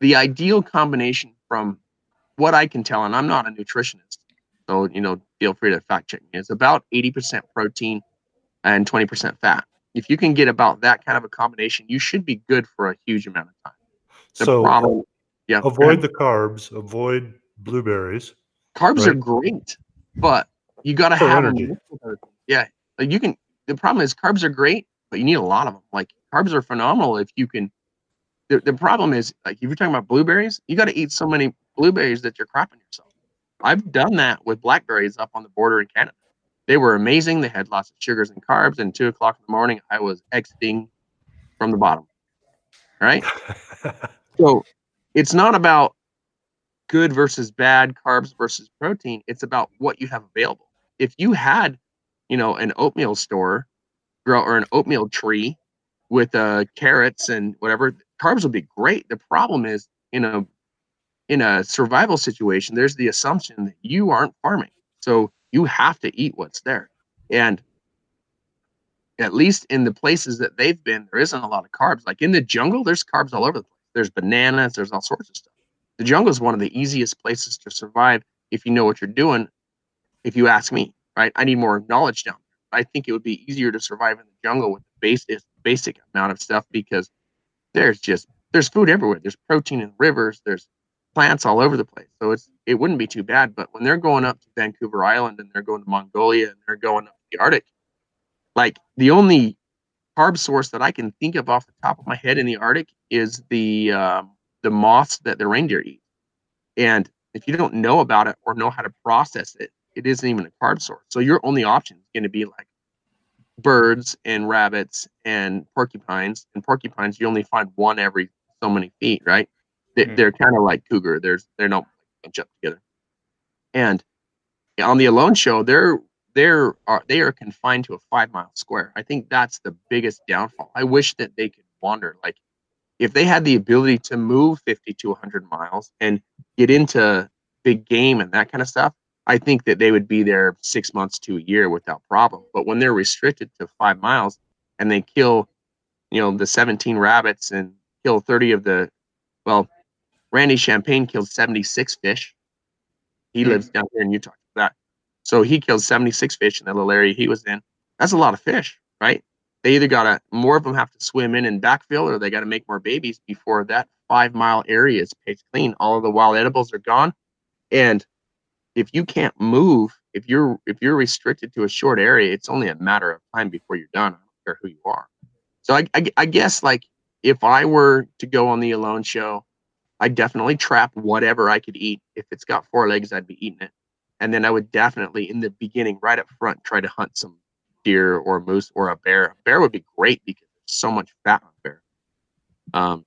the ideal combination from what I can tell, and I'm not a nutritionist, so you know, feel free to fact check me. It's about 80% protein and 20% fat. If you can get about that kind of a combination, you should be good for a huge amount of time. The so problem, yeah, avoid the carbs, avoid blueberries. Carbs right? are great, but you got to have energy. them. Yeah, like you can. The problem is carbs are great, but you need a lot of them. Like carbs are phenomenal if you can. The, the problem is like if you're talking about blueberries, you got to eat so many blueberries that you're cropping yourself. I've done that with blackberries up on the border in Canada. They were amazing. They had lots of sugars and carbs. And two o'clock in the morning, I was exiting from the bottom. Right. so it's not about good versus bad, carbs versus protein. It's about what you have available. If you had, you know, an oatmeal store grow or an oatmeal tree with uh, carrots and whatever, carbs would be great. The problem is, you know, in a survival situation, there's the assumption that you aren't farming. So you have to eat what's there. And at least in the places that they've been, there isn't a lot of carbs. Like in the jungle, there's carbs all over the place. There's bananas, there's all sorts of stuff. The jungle is one of the easiest places to survive if you know what you're doing. If you ask me, right? I need more knowledge down there. I think it would be easier to survive in the jungle with the basic basic amount of stuff because there's just there's food everywhere. There's protein in rivers. There's plants all over the place. So it's it wouldn't be too bad. But when they're going up to Vancouver Island and they're going to Mongolia and they're going up to the Arctic, like the only carb source that I can think of off the top of my head in the Arctic is the um, the moths that the reindeer eat. And if you don't know about it or know how to process it, it isn't even a carb source. So your only option is going to be like birds and rabbits and porcupines. And porcupines, you only find one every so many feet, right? They, mm-hmm. They're kind of like cougar. There's they're not bunch up together. And on the Alone Show, they're they're are they are confined to a five mile square. I think that's the biggest downfall. I wish that they could wander. Like if they had the ability to move 50 to 100 miles and get into big game and that kind of stuff, I think that they would be there six months to a year without problem. But when they're restricted to five miles and they kill, you know, the 17 rabbits and kill 30 of the, well, Randy Champagne killed 76 fish. He mm-hmm. lives down here in Utah. So he killed 76 fish in the little area he was in. That's a lot of fish, right? They either got to, more of them have to swim in and backfill or they got to make more babies before that five mile area is paid clean. All of the wild edibles are gone. And if you can't move, if you're if you're restricted to a short area, it's only a matter of time before you're done. I don't care who you are. So I, I, I guess like if I were to go on the alone show, I definitely trap whatever I could eat. If it's got four legs, I'd be eating it and then I would definitely in the beginning, right up front, try to hunt some deer or moose or a bear. A bear would be great because there's so much fat on bear. Um,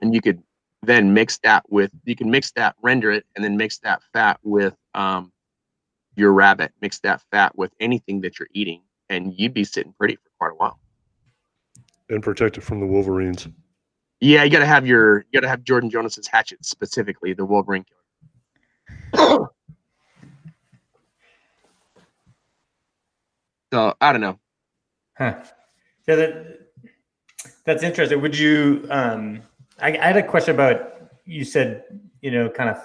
and you could then mix that with you can mix that, render it, and then mix that fat with um, your rabbit. Mix that fat with anything that you're eating, and you'd be sitting pretty for quite a while. And protect it from the wolverines. Yeah, you gotta have your you gotta have Jordan Jonas's hatchet specifically, the wolverine killer. So I don't know. Huh. Yeah, that that's interesting. Would you? Um, I, I had a question about. You said you know, kind of.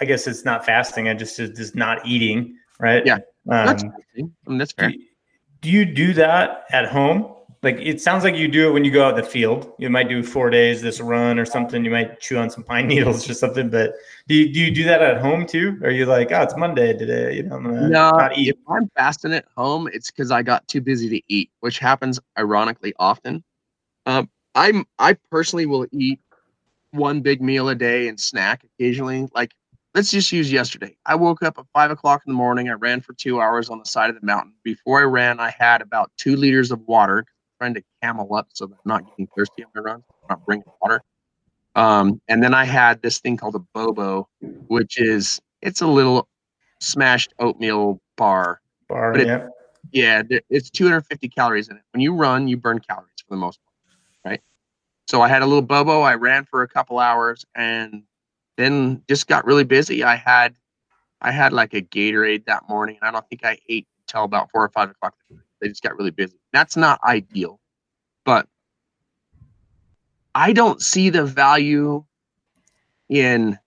I guess it's not fasting. I just is just not eating, right? Yeah, um, that's, I mean, that's fair. Do, do you do that at home? Like it sounds like you do it when you go out in the field. You might do four days this run or something. You might chew on some pine needles or something. But do you, do you do that at home too? Or are you like, oh, it's Monday today? You know, I'm gonna no, not eat. If I'm fasting at home, it's because I got too busy to eat, which happens ironically often. Um, I'm I personally will eat one big meal a day and snack occasionally. Like let's just use yesterday. I woke up at five o'clock in the morning. I ran for two hours on the side of the mountain. Before I ran, I had about two liters of water trying to camel up so that I'm not getting thirsty on my runs. I'm not bringing water. Um, and then I had this thing called a bobo, which is it's a little smashed oatmeal bar. Bar, it, yeah. Yeah, it's 250 calories in it. When you run, you burn calories for the most part, right? So I had a little bobo. I ran for a couple hours, and then just got really busy. I had, I had like a Gatorade that morning, and I don't think I ate until about four or five o'clock. They just got really busy. That's not ideal, but I don't see the value in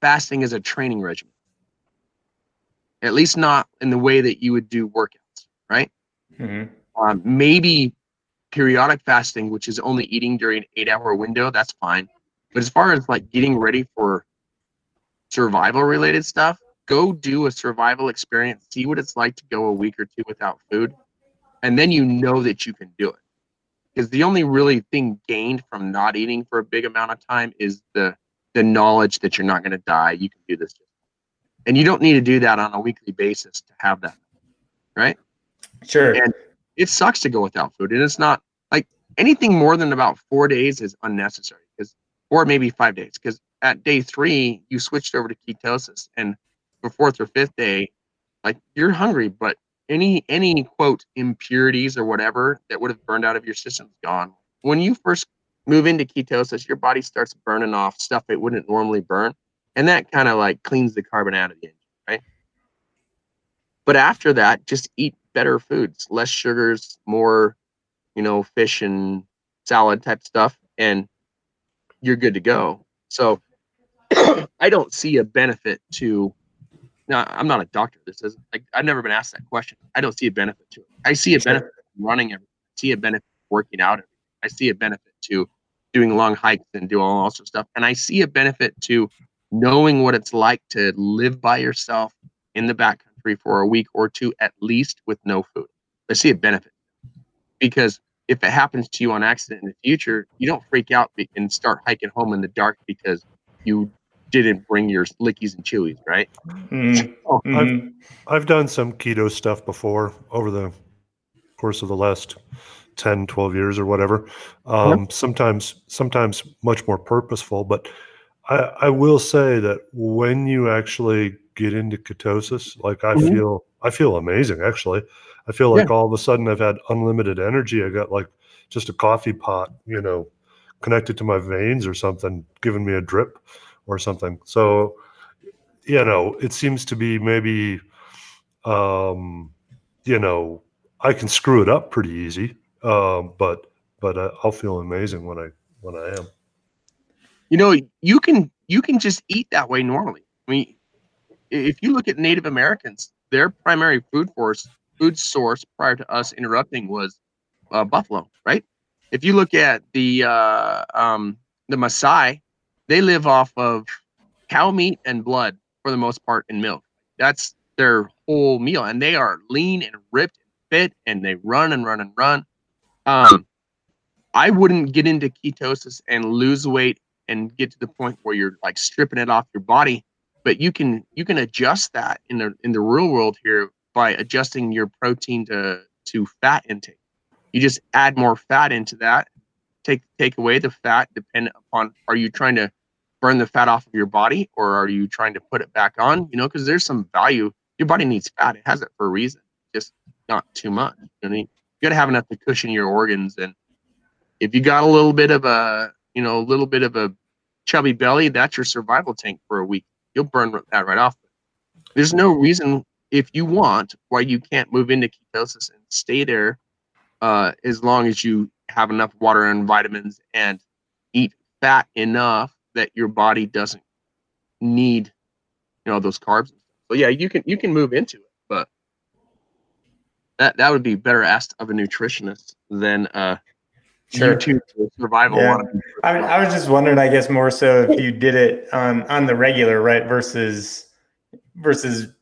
fasting as a training regimen. At least not in the way that you would do workouts, right? Mm-hmm. Um, maybe periodic fasting, which is only eating during an eight hour window, that's fine. But as far as like getting ready for survival related stuff, go do a survival experience, see what it's like to go a week or two without food, and then you know that you can do it. Because the only really thing gained from not eating for a big amount of time is the the knowledge that you're not going to die. You can do this, and you don't need to do that on a weekly basis to have that, right? Sure. And it sucks to go without food, and it's not like anything more than about four days is unnecessary because, or maybe five days, because at day three you switched over to ketosis, and for fourth or fifth day, like you're hungry, but any any quote impurities or whatever that would have burned out of your system is gone. When you first move into ketosis, your body starts burning off stuff it wouldn't normally burn, and that kind of like cleans the carbon out of the engine, right? But after that, just eat better foods, less sugars, more, you know, fish and salad type stuff, and you're good to go. So I don't see a benefit to now I'm not a doctor. This is like I've never been asked that question. I don't see a benefit to it. I see a benefit running everything. I see a benefit working out everything. I see a benefit to doing long hikes and doing all sorts of stuff. And I see a benefit to knowing what it's like to live by yourself in the backcountry for a week or two at least with no food. I see a benefit because if it happens to you on accident in the future, you don't freak out and start hiking home in the dark because you didn't bring your lickies and chewies, right? Mm-hmm. So, mm-hmm. I've, I've done some keto stuff before over the course of the last 10, 12 years or whatever. Um, yep. Sometimes, sometimes much more purposeful, but I, I will say that when you actually get into ketosis, like I mm-hmm. feel, I feel amazing actually. I feel like yeah. all of a sudden I've had unlimited energy. I got like just a coffee pot, you know, connected to my veins or something, giving me a drip or something. So, you know, it seems to be maybe, um, you know, I can screw it up pretty easy, um, but but uh, I'll feel amazing when I when I am. You know, you can you can just eat that way normally. I mean, if you look at Native Americans, their primary food force food source prior to us interrupting was uh, buffalo, right? If you look at the uh, um, the Maasai, they live off of cow meat and blood for the most part in milk. That's their whole meal, and they are lean and ripped and fit, and they run and run and run. Um, I wouldn't get into ketosis and lose weight and get to the point where you're like stripping it off your body, but you can you can adjust that in the in the real world here by adjusting your protein to to fat intake. You just add more fat into that, take take away the fat depending upon are you trying to burn the fat off of your body or are you trying to put it back on? You know, because there's some value. Your body needs fat. It has it for a reason, just not too much. You, know you got to have enough to cushion your organs. And if you got a little bit of a, you know, a little bit of a chubby belly, that's your survival tank for a week. You'll burn that right off. There's no reason if you want, why you can't move into ketosis and stay there uh, as long as you have enough water and vitamins and eat fat enough that your body doesn't need, you know, those carbs. So yeah, you can you can move into it, but that that would be better asked of a nutritionist than uh sure. YouTube survival. Yeah. I mean, I was just wondering, I guess more so if you did it on on the regular, right, versus versus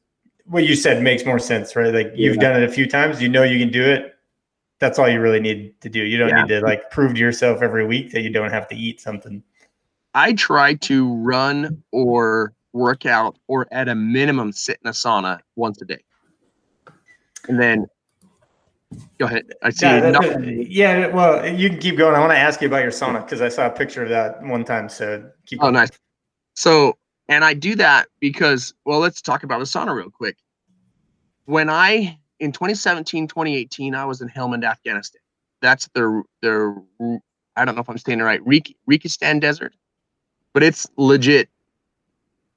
what you said makes more sense, right? Like you've done it a few times, you know you can do it. That's all you really need to do. You don't yeah. need to like prove to yourself every week that you don't have to eat something. I try to run or work out or at a minimum sit in a sauna once a day. And then go ahead. I see. Yeah, yeah, well, you can keep going. I want to ask you about your sauna because I saw a picture of that one time. So keep. Oh, going. nice. So and I do that because, well, let's talk about the sauna real quick. When I, in 2017, 2018, I was in Helmand, Afghanistan. That's the, the I don't know if I'm saying it right, Rik- Registan Desert, but it's legit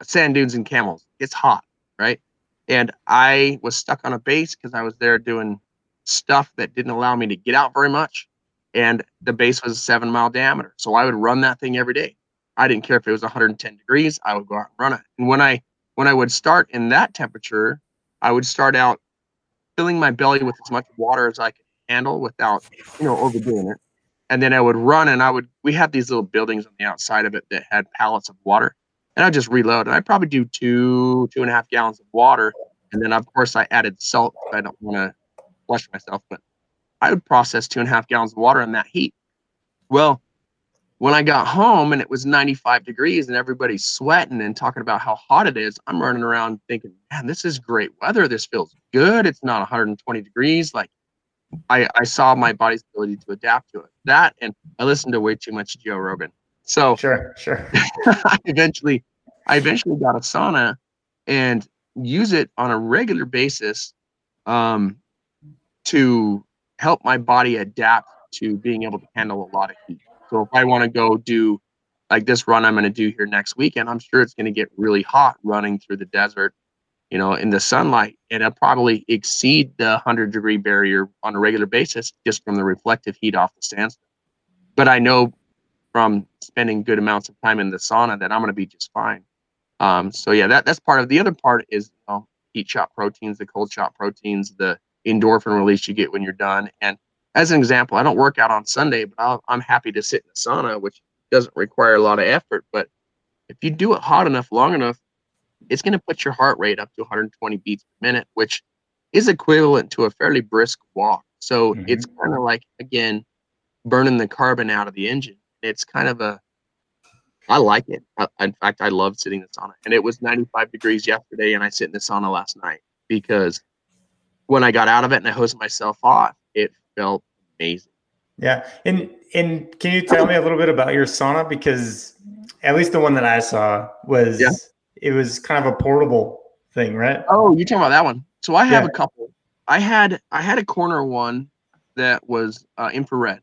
sand dunes and camels. It's hot, right? And I was stuck on a base because I was there doing stuff that didn't allow me to get out very much. And the base was a seven mile diameter. So I would run that thing every day. I didn't care if it was 110 degrees. I would go out and run it. And when I when I would start in that temperature, I would start out filling my belly with as much water as I could handle without you know overdoing it. And then I would run, and I would. We had these little buildings on the outside of it that had pallets of water, and I just reload. And I probably do two two and a half gallons of water, and then of course I added salt. I don't want to flush myself, but I would process two and a half gallons of water in that heat. Well, when I got home and it was 95 degrees and everybody's sweating and talking about how hot it is, I'm running around thinking, man, this is great weather. This feels good. It's not 120 degrees. Like I, I saw my body's ability to adapt to it. That and I listened to way too much Joe Rogan. So sure, sure. I eventually, I eventually got a sauna and use it on a regular basis um, to help my body adapt to being able to handle a lot of heat. So if I want to go do like this run I'm going to do here next weekend, I'm sure it's going to get really hot running through the desert, you know, in the sunlight, and it'll probably exceed the 100 degree barrier on a regular basis just from the reflective heat off the sandstone. But I know from spending good amounts of time in the sauna that I'm going to be just fine. Um, so yeah, that that's part of the other part is you know, heat shock proteins, the cold shock proteins, the endorphin release you get when you're done, and as an example, I don't work out on Sunday, but i am happy to sit in the sauna, which doesn't require a lot of effort. But if you do it hot enough, long enough, it's going to put your heart rate up to 120 beats per minute, which is equivalent to a fairly brisk walk. So Mhm. it's kind of like again burning the carbon out of the engine. It's kind of a I like it. I, in fact, I love sitting in the sauna. And it was 95 degrees yesterday, and I sit in the sauna last night because when I got out of it and I hosed myself off, it felt amazing. Yeah, and and can you tell me a little bit about your sauna because at least the one that I saw was Yeah. It was kind of a portable thing, right? Oh, you're talking about that one. So I have Yeah. a couple. I had I had a corner one that was uh, infrared.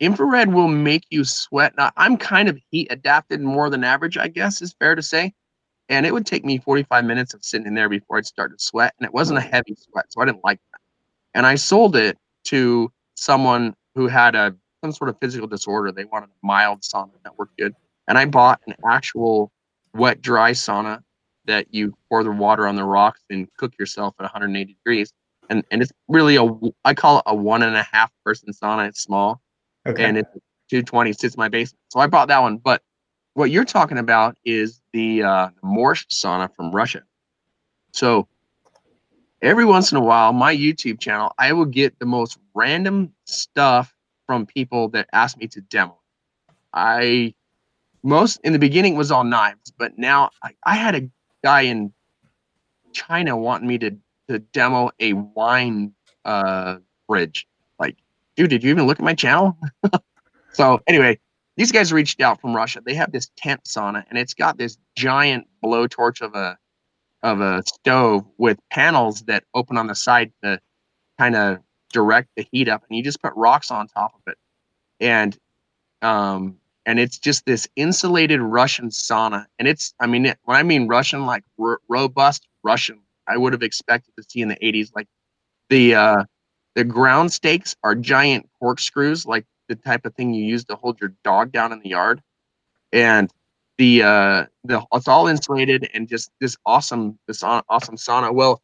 Infrared will make you sweat. Now I'm kind of heat adapted more than average, I guess is fair to say. And it would take me 45 minutes of sitting in there before I'd start to sweat, and it wasn't a heavy sweat, so I didn't like that. And I sold it to someone who had a some sort of physical disorder. They wanted a mild sauna that worked good, and I bought an actual wet dry sauna that you pour the water on the rocks and cook yourself at 180 degrees. And and it's really a i call it a one and a half person sauna. It's small Okay. and it's 220 sits in my basement. So I bought that one. But what you're talking about is the uh, Morzh sauna from Russia. So every once in a while, my YouTube channel, I will get the most random stuff from people that ask me to demo. I most in the beginning was all knives, but now I, I had a guy in China wanting me to to demo a wine uh fridge. Like, dude, did you even look at my channel? so anyway, these guys reached out from Russia. They have this tent sauna, and it's got this giant blowtorch of a of a stove with panels that open on the side to kind of direct the heat up, and you just put rocks on top of it, and um and it's just this insulated Russian sauna, and it's I mean it, when I mean Russian, like r- robust Russian, I would have expected to see in the '80s, like the uh the ground stakes are giant corkscrews, like the type of thing you use to hold your dog down in the yard. And the uh the it's all insulated and just this awesome this awesome sauna. Well,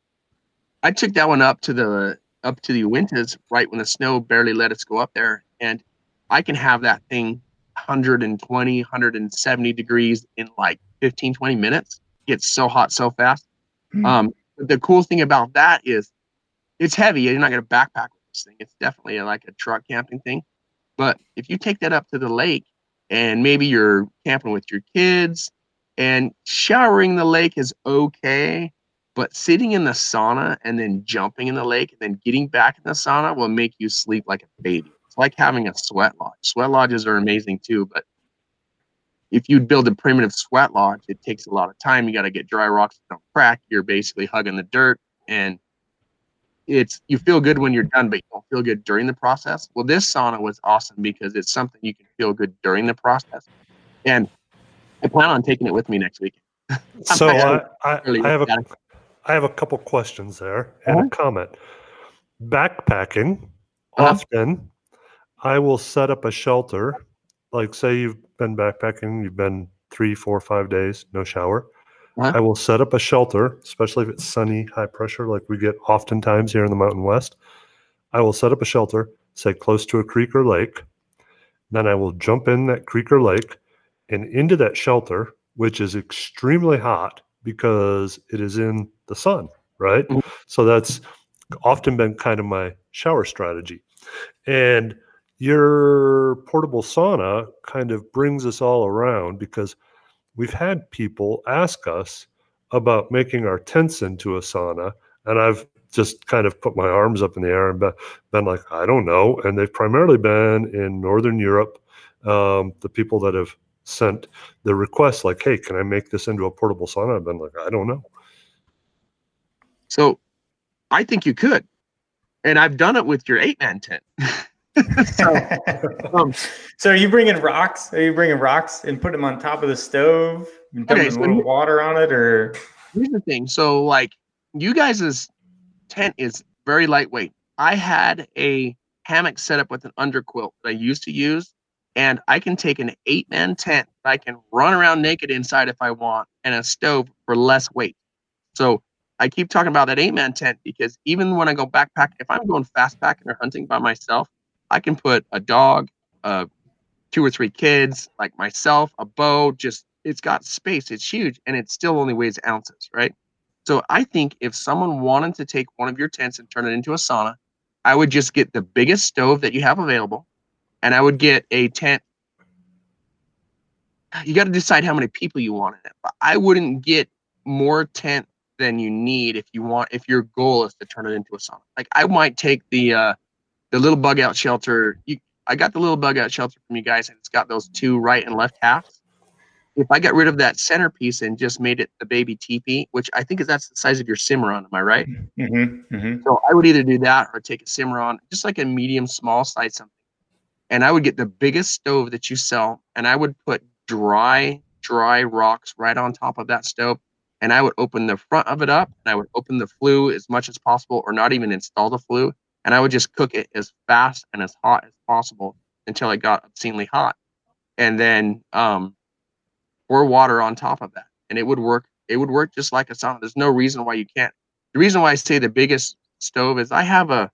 I took that one up to the up to the Uintas right when the snow barely let us go up there, and I can have that thing 120, 170 degrees in like 15, 20 minutes. Gets so hot so fast. Hmm. Um, the cool thing about that is it's heavy. You're not going to backpack with this thing. It's definitely like a truck camping thing. But if you take that up to the lake and maybe you're camping with your kids and showering the lake is okay, but sitting in the sauna and then jumping in the lake and then getting back in the sauna will make you sleep like a baby. It's like having a sweat lodge. Sweat lodges are amazing too, but if you build a primitive sweat lodge, it takes a lot of time. You got to get dry rocks that don't crack. You're basically hugging the dirt and it's you feel good when you're done, but you don't feel good during the process. Well, this sauna was awesome because it's something you can feel good during the process. And I plan on taking it with me next week. So I, I, I have a. I have a couple questions there and Uh-huh. a comment. Backpacking, Uh-huh. often I will set up a shelter. Like say you've been backpacking, you've been three, four, five days, no shower. Uh-huh. I will set up a shelter, especially if it's sunny, high pressure, like we get oftentimes here in the Mountain West. I will set up a shelter, say close to a creek or lake. Then I will jump in that creek or lake and into that shelter, which is extremely hot because it is in the sun, right? Mhm. So that's often been kind of my shower strategy. And your portable sauna kind of brings us all around because we've had people ask us about making our tents into a sauna. And I've just kind of put my arms up in the air and been, like, I don't know. And they've primarily been in Northern Europe. Um, the people that have sent the request, like, hey, can I make this into a portable sauna? I've been like, I don't know. So I think you could. And I've done it with your eight man tent. so, um, so are you bringing rocks? Are you bringing rocks and put them on top of the stove and Okay, dumping so a little water on it, or here's the thing. So, like, you guys' tent is very lightweight. I had a hammock set up with an underquilt that I used to use, and I can take an eight man tent that I can run around naked inside if I want, and a stove for less weight. So, I keep talking about that eight man tent because even when I go backpacking, if I'm going fast packing or hunting by myself, I can put a dog, uh, two or three kids, like myself, a bow, just it's got space. It's huge and it still only weighs ounces, right? So I think if someone wanted to take one of your tents and turn it into a sauna, I would just get the biggest stove that you have available, and I would get a tent. You got to decide how many people you want in it. But I wouldn't get more tent than you need if you want if your goal is to turn it into a sauna. Like I might take the uh the little bug out shelter. You, I got the little bug out shelter from you guys, and it's got those two right and left halves. If I got rid of that centerpiece and just made it the baby teepee, which I think is that's the size of your Cimarron, am I right? Mm-hmm, mm-hmm. So I would either do that or take a Cimarron, just like a medium small size something. And I would get the biggest stove that you sell, and I would put dry, dry rocks right on top of that stove. And I would open the front of it up, and I would open the flue as much as possible, or not even install the flue. And I would just cook it as fast and as hot as possible until it got obscenely hot. And then um, pour water on top of that, and it would work. It would work just like a sauna. There's no reason why you can't. The reason why I say the biggest stove is I have a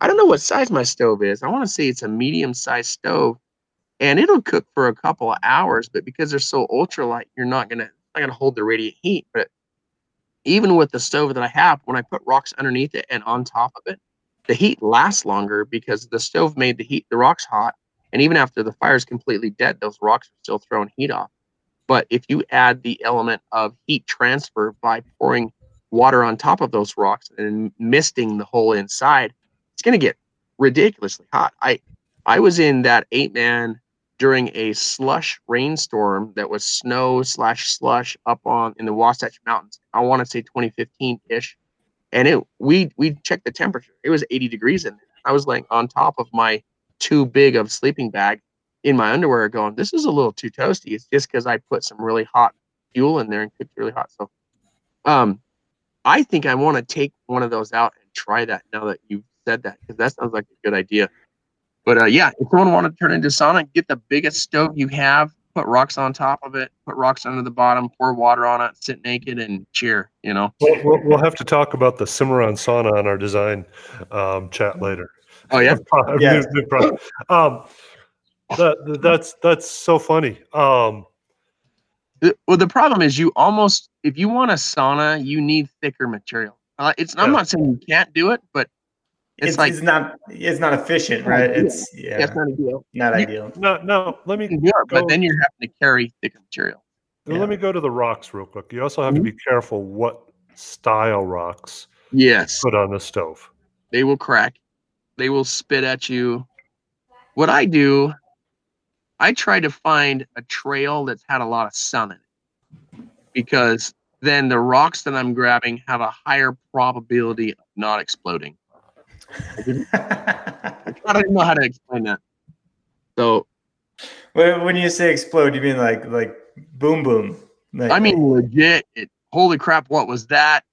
I don't know what size my stove is. I want to say it's a medium sized stove and it'll cook for a couple of hours, but because they're so ultralight, you're not gonna not gonna hold the radiant heat. But even with the stove that I have, when I put rocks underneath it and on top of it, the heat lasts longer because the stove made the heat the rocks hot. And even after the fire is completely dead, those rocks are still throwing heat off. But if you add the element of heat transfer by pouring water on top of those rocks and misting the whole inside, it's going to get ridiculously hot. I I was in that eight man during a slush rainstorm that was snow slash slush up on in the Wasatch Mountains. I want to say 2015 ish, and it we we checked the temperature. It was 80 degrees in there. I was like on top of my too big of sleeping bag in my underwear, going, "This is a little too toasty." It's just because I put some really hot fuel in there and cooked really hot. So, um, I think I want to take one of those out and try that now that you've said that because that sounds like a good idea. But uh, yeah, if someone want to turn into sauna, get the biggest stove you have, put rocks on top of it, put rocks under the bottom, pour water on it, sit naked and cheer. You know. We'll, we'll, we'll have to talk about the Cimarron sauna on our design um, chat later. Oh yeah. Yeah. um, that, that's that's so funny. Um, Well, the problem is you almost if you want a sauna, you need thicker material. Uh, it's I'm not saying you can't do it, but it's, It's, like it's not it's not efficient, right? Yeah. It's yeah, that's not ideal. not you- ideal. no, no. Let me You can do but then you're having to carry thicker material. Yeah. let me go to the rocks real quick. You also have to mm-hmm. be careful what style rocks Yes, put on the stove. they will crack. They will spit at you. What I do, I try to find a trail that's had a lot of sun in it, because then the rocks that I'm grabbing have a higher probability of not exploding. I don't even know how to explain that. So when when you say explode, you mean like like boom boom? Like, I mean, legit. It, holy crap! What was that?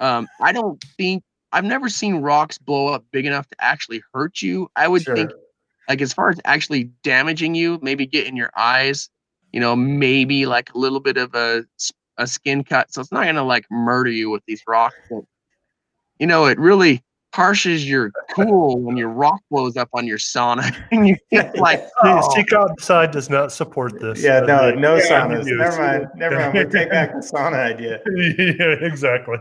Um, I don't think I've never seen rocks blow up big enough to actually hurt you. I would sure. think, like, as far as actually damaging you, maybe get in your eyes. You know, maybe like a little bit of a a skin cut. So it's not gonna like murder you with these rocks. But, you know, it really harshes your cool when your rock blows up on your sauna and you get like, oh. Seek outside does not support this. yeah, Uh, no, the- no yeah, saunas. Never mind. Never mind. We'll take back the sauna idea. yeah, exactly.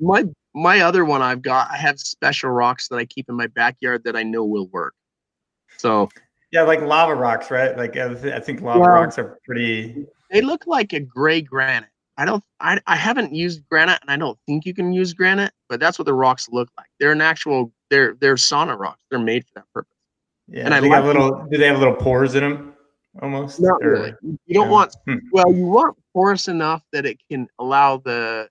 my my other one I've got, I have special rocks that I keep in my backyard that I know will work. So Yeah, like lava rocks, right? Like I, th- I think lava Yeah. rocks are pretty. they look like a gray granite. I don't I, I haven't used granite and I don't think you can use granite, but that's what the rocks look like. They're an actual they're they're sauna rocks. They're made for that purpose. Yeah, And I like- little. Do they have little pores in them? Almost. Not Or- really. You don't want Hmm. well, you want porous enough that it can allow the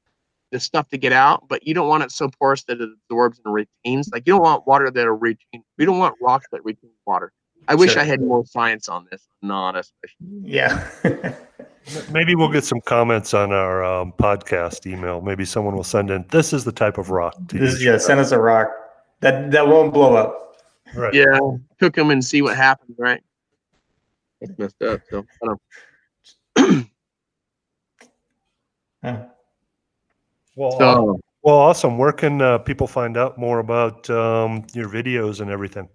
the stuff to get out, but you don't want it so porous that it absorbs and retains. Like you don't want water that'll retain. We don't want rocks that retain water. I wish Sure. I had more science on this. Not especially. Yeah. Maybe we'll get some comments on our um, podcast email. Maybe someone will send in. This is the type of rock. To this use is yeah. Send us a rock that that won't blow up. Right. Yeah, cook them and see what happens. Right. That's messed up. So I don't. Huh. Well, aw- So well, awesome. Where can uh, people find out more about um, your videos and everything?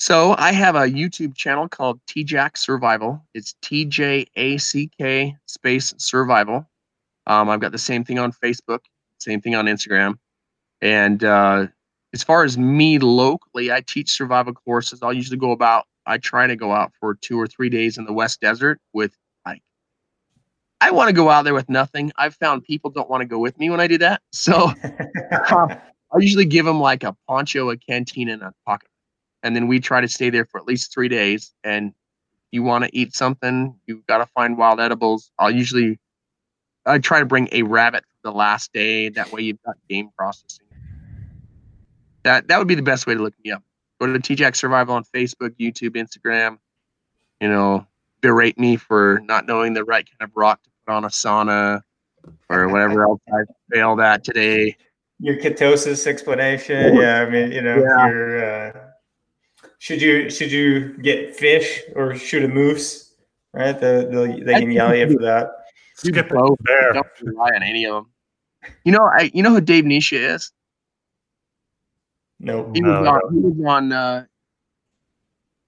So I have a YouTube channel called TJack Survival. It's T J A C K space survival. Um, I've got the same thing on Facebook. Same thing on Instagram. And uh, as far as me locally, I teach survival courses. I'll usually go about. I try to go out for two or three days in the West Desert with like. I want to go out there with nothing. I've found people don't want to go with me when I do that. So um, I usually give them like a poncho, a canteen, and a pocket. And then we try to stay there for at least three days. And you want to eat something, you've got to find wild edibles. I'll usually I try to bring a rabbit for the last day. That way you've got game processing. That that would be the best way to look me up. Go to TJack Survival on Facebook, YouTube, Instagram. You know, berate me for not knowing the right kind of rock to put on a sauna or whatever else I failed at today. Your ketosis explanation, yeah. I mean, you know, Yeah. your uh, should you should you get fish or shoot a moose? Right, the, the, they can yell at you for that. Do Skip both. Bear. Don't rely on any of them. You know, I you know who Dave Nessia is? Nope. He No, was on. He was on. Uh,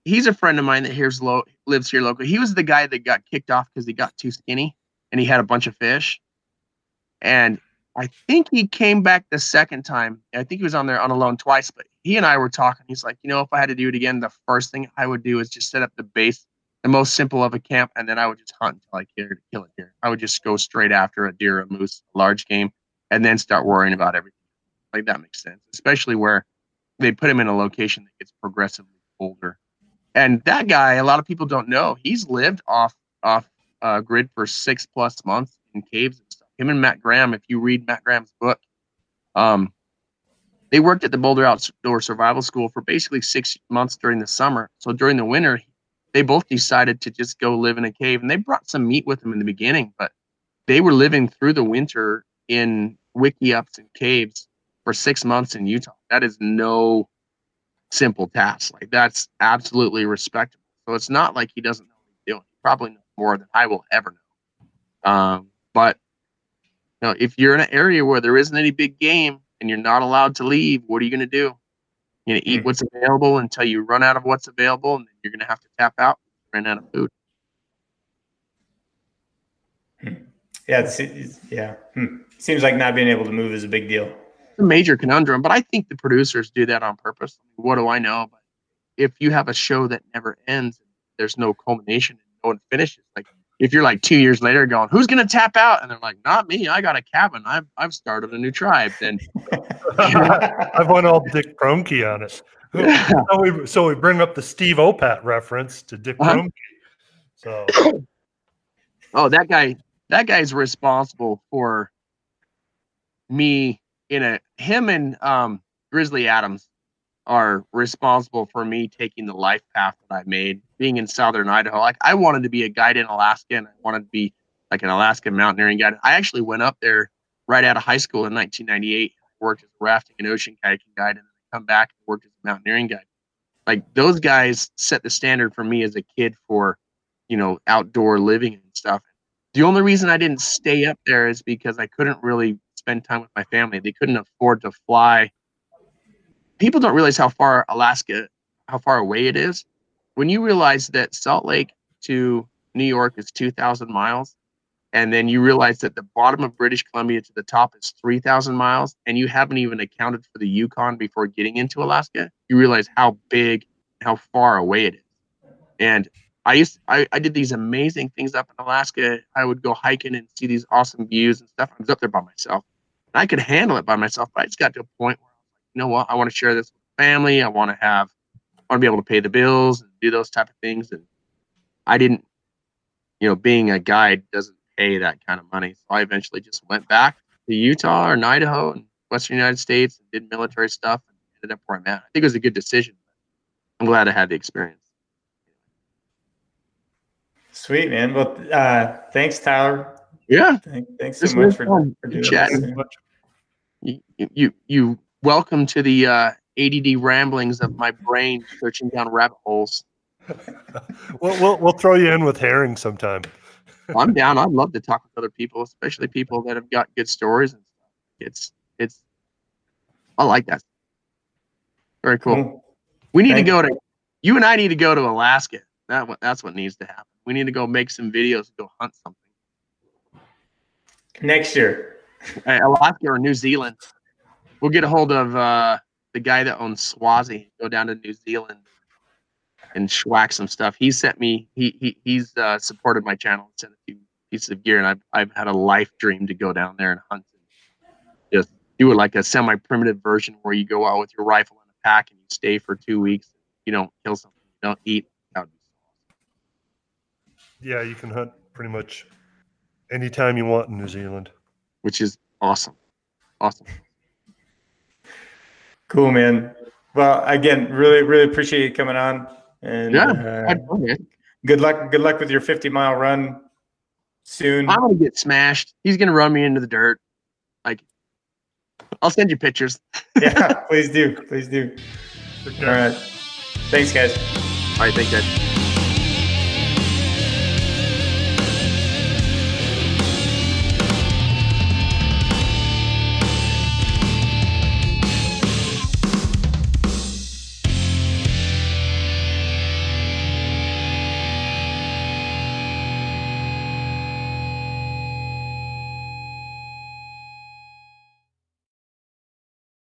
he's a friend of mine that here's low lives here locally. He was the guy that got kicked off because he got too skinny and he had a bunch of fish. And I think he came back the second time. I think he was on there on alone twice, but he and I were talking. He's like, you know, if I had to do it again, the first thing I would do is just set up the base, the most simple of a camp, and then I would just hunt until I kill kill it here. I would just go straight after a deer, a moose, a large game, and then start worrying about everything. Like that makes sense, especially where they put him in a location that gets progressively colder. And that guy, a lot of people don't know, he's lived off off uh, grid for six plus months in caves. Him and Matt Graham, if you read Matt Graham's book, um, they worked at the Boulder Outdoor Survival School for basically six months during the summer. So during the winter, they both decided to just go live in a cave, and they brought some meat with them in the beginning, but they were living through the winter in wickiups and caves for six months in Utah. That is no simple task. Like that's absolutely respectable. So it's not like he doesn't know what he's doing. He probably knows more than I will ever know. Um, but know, if you're in an area where there isn't any big game and you're not allowed to leave, what are you going to do? You're going to eat Hmm. what's available until you run out of what's available, and then you're going to have to tap out, run out of food. Yeah, it's, it's- yeah. Hmm. Seems like not being able to move is a big deal. It's a major conundrum, but I think the producers do that on purpose. What do I know? But if you have a show that never ends, there's no culmination and no one finishes. Like if you're like two years later going, who's gonna tap out? And they're like, not me. I got a cabin. I've I've started a new tribe. Then I've went all Dick Proenneke on it. So we, so we bring up the Steve Opat reference to Dick Uh-huh. Proenneke. So oh, that guy, that guy's responsible for me in a him and um Grizzly Adams are responsible for me taking the life path that I made, being in southern Idaho. Like I wanted to be a guide in Alaska and I wanted to be like an Alaska mountaineering guide. I actually went up there right out of high school in 1998, worked as a rafting and ocean kayaking guide, and then come back and worked as a mountaineering guide. Like those guys set the standard for me as a kid for, you know, outdoor living and stuff. The only reason I didn't stay up there is because I couldn't really spend time with my family. They couldn't afford to fly. People don't realize how far Alaska, how far away it is. When you realize that Salt Lake to New York is 2,000 miles, and then you realize that the bottom of British Columbia to the top is 3,000 miles, and you haven't even accounted for the Yukon before getting into Alaska, you realize how big, how far away it is. And I used I, I did these amazing things up in Alaska. I would go hiking and see these awesome views and stuff. I was up there by myself. And I could handle it by myself, but I just got to a point where you know what? I want to share this with family. I want to have I want to be able to pay the bills and do those type of things. And I didn't, you know, being a guide doesn't pay that kind of money. So I eventually just went back to Utah or Idaho and Western United States and did military stuff and ended up where I'm at. I think it was a good decision. I'm glad I had the experience. Sweet man. Well, uh, thanks, Tyler. Yeah. Thank, thanks This so much for, for doing Chatting. this. you you you welcome to the uh, ADD ramblings of my brain searching down rabbit holes. we'll, we'll we'll throw you in with herring sometime. I'm down. I'd love to talk with other people, especially people that have got good stories and stuff. It's it's I like that. Very cool. Cool. We need Thank to go to you and I need to go to Alaska. That what that's what needs to happen. We need to go make some videos and go hunt something. Next year. Alaska or New Zealand. We'll get a hold of uh, the guy that owns Swazi. Go down to New Zealand and schwack some stuff. He sent me. He he he's uh, supported my channel and sent a few pieces of gear, and I've I've had a life dream to go down there and hunt. And just do it like a semi-primitive version where you go out with your rifle and a pack and you stay for two weeks. You don't kill something. You don't eat. That would be Yeah, you can hunt pretty much anytime you want in New Zealand. which is awesome. Awesome. Cool, man. Well, again, really, really appreciate you coming on. And Yeah, uh, fun, good luck. Good luck with your 50 mile run soon. I'm gonna get smashed. He's gonna run me into the dirt. Like, I'll send you pictures. yeah, please do. Please do. All right. Thanks, guys. All right, thank you.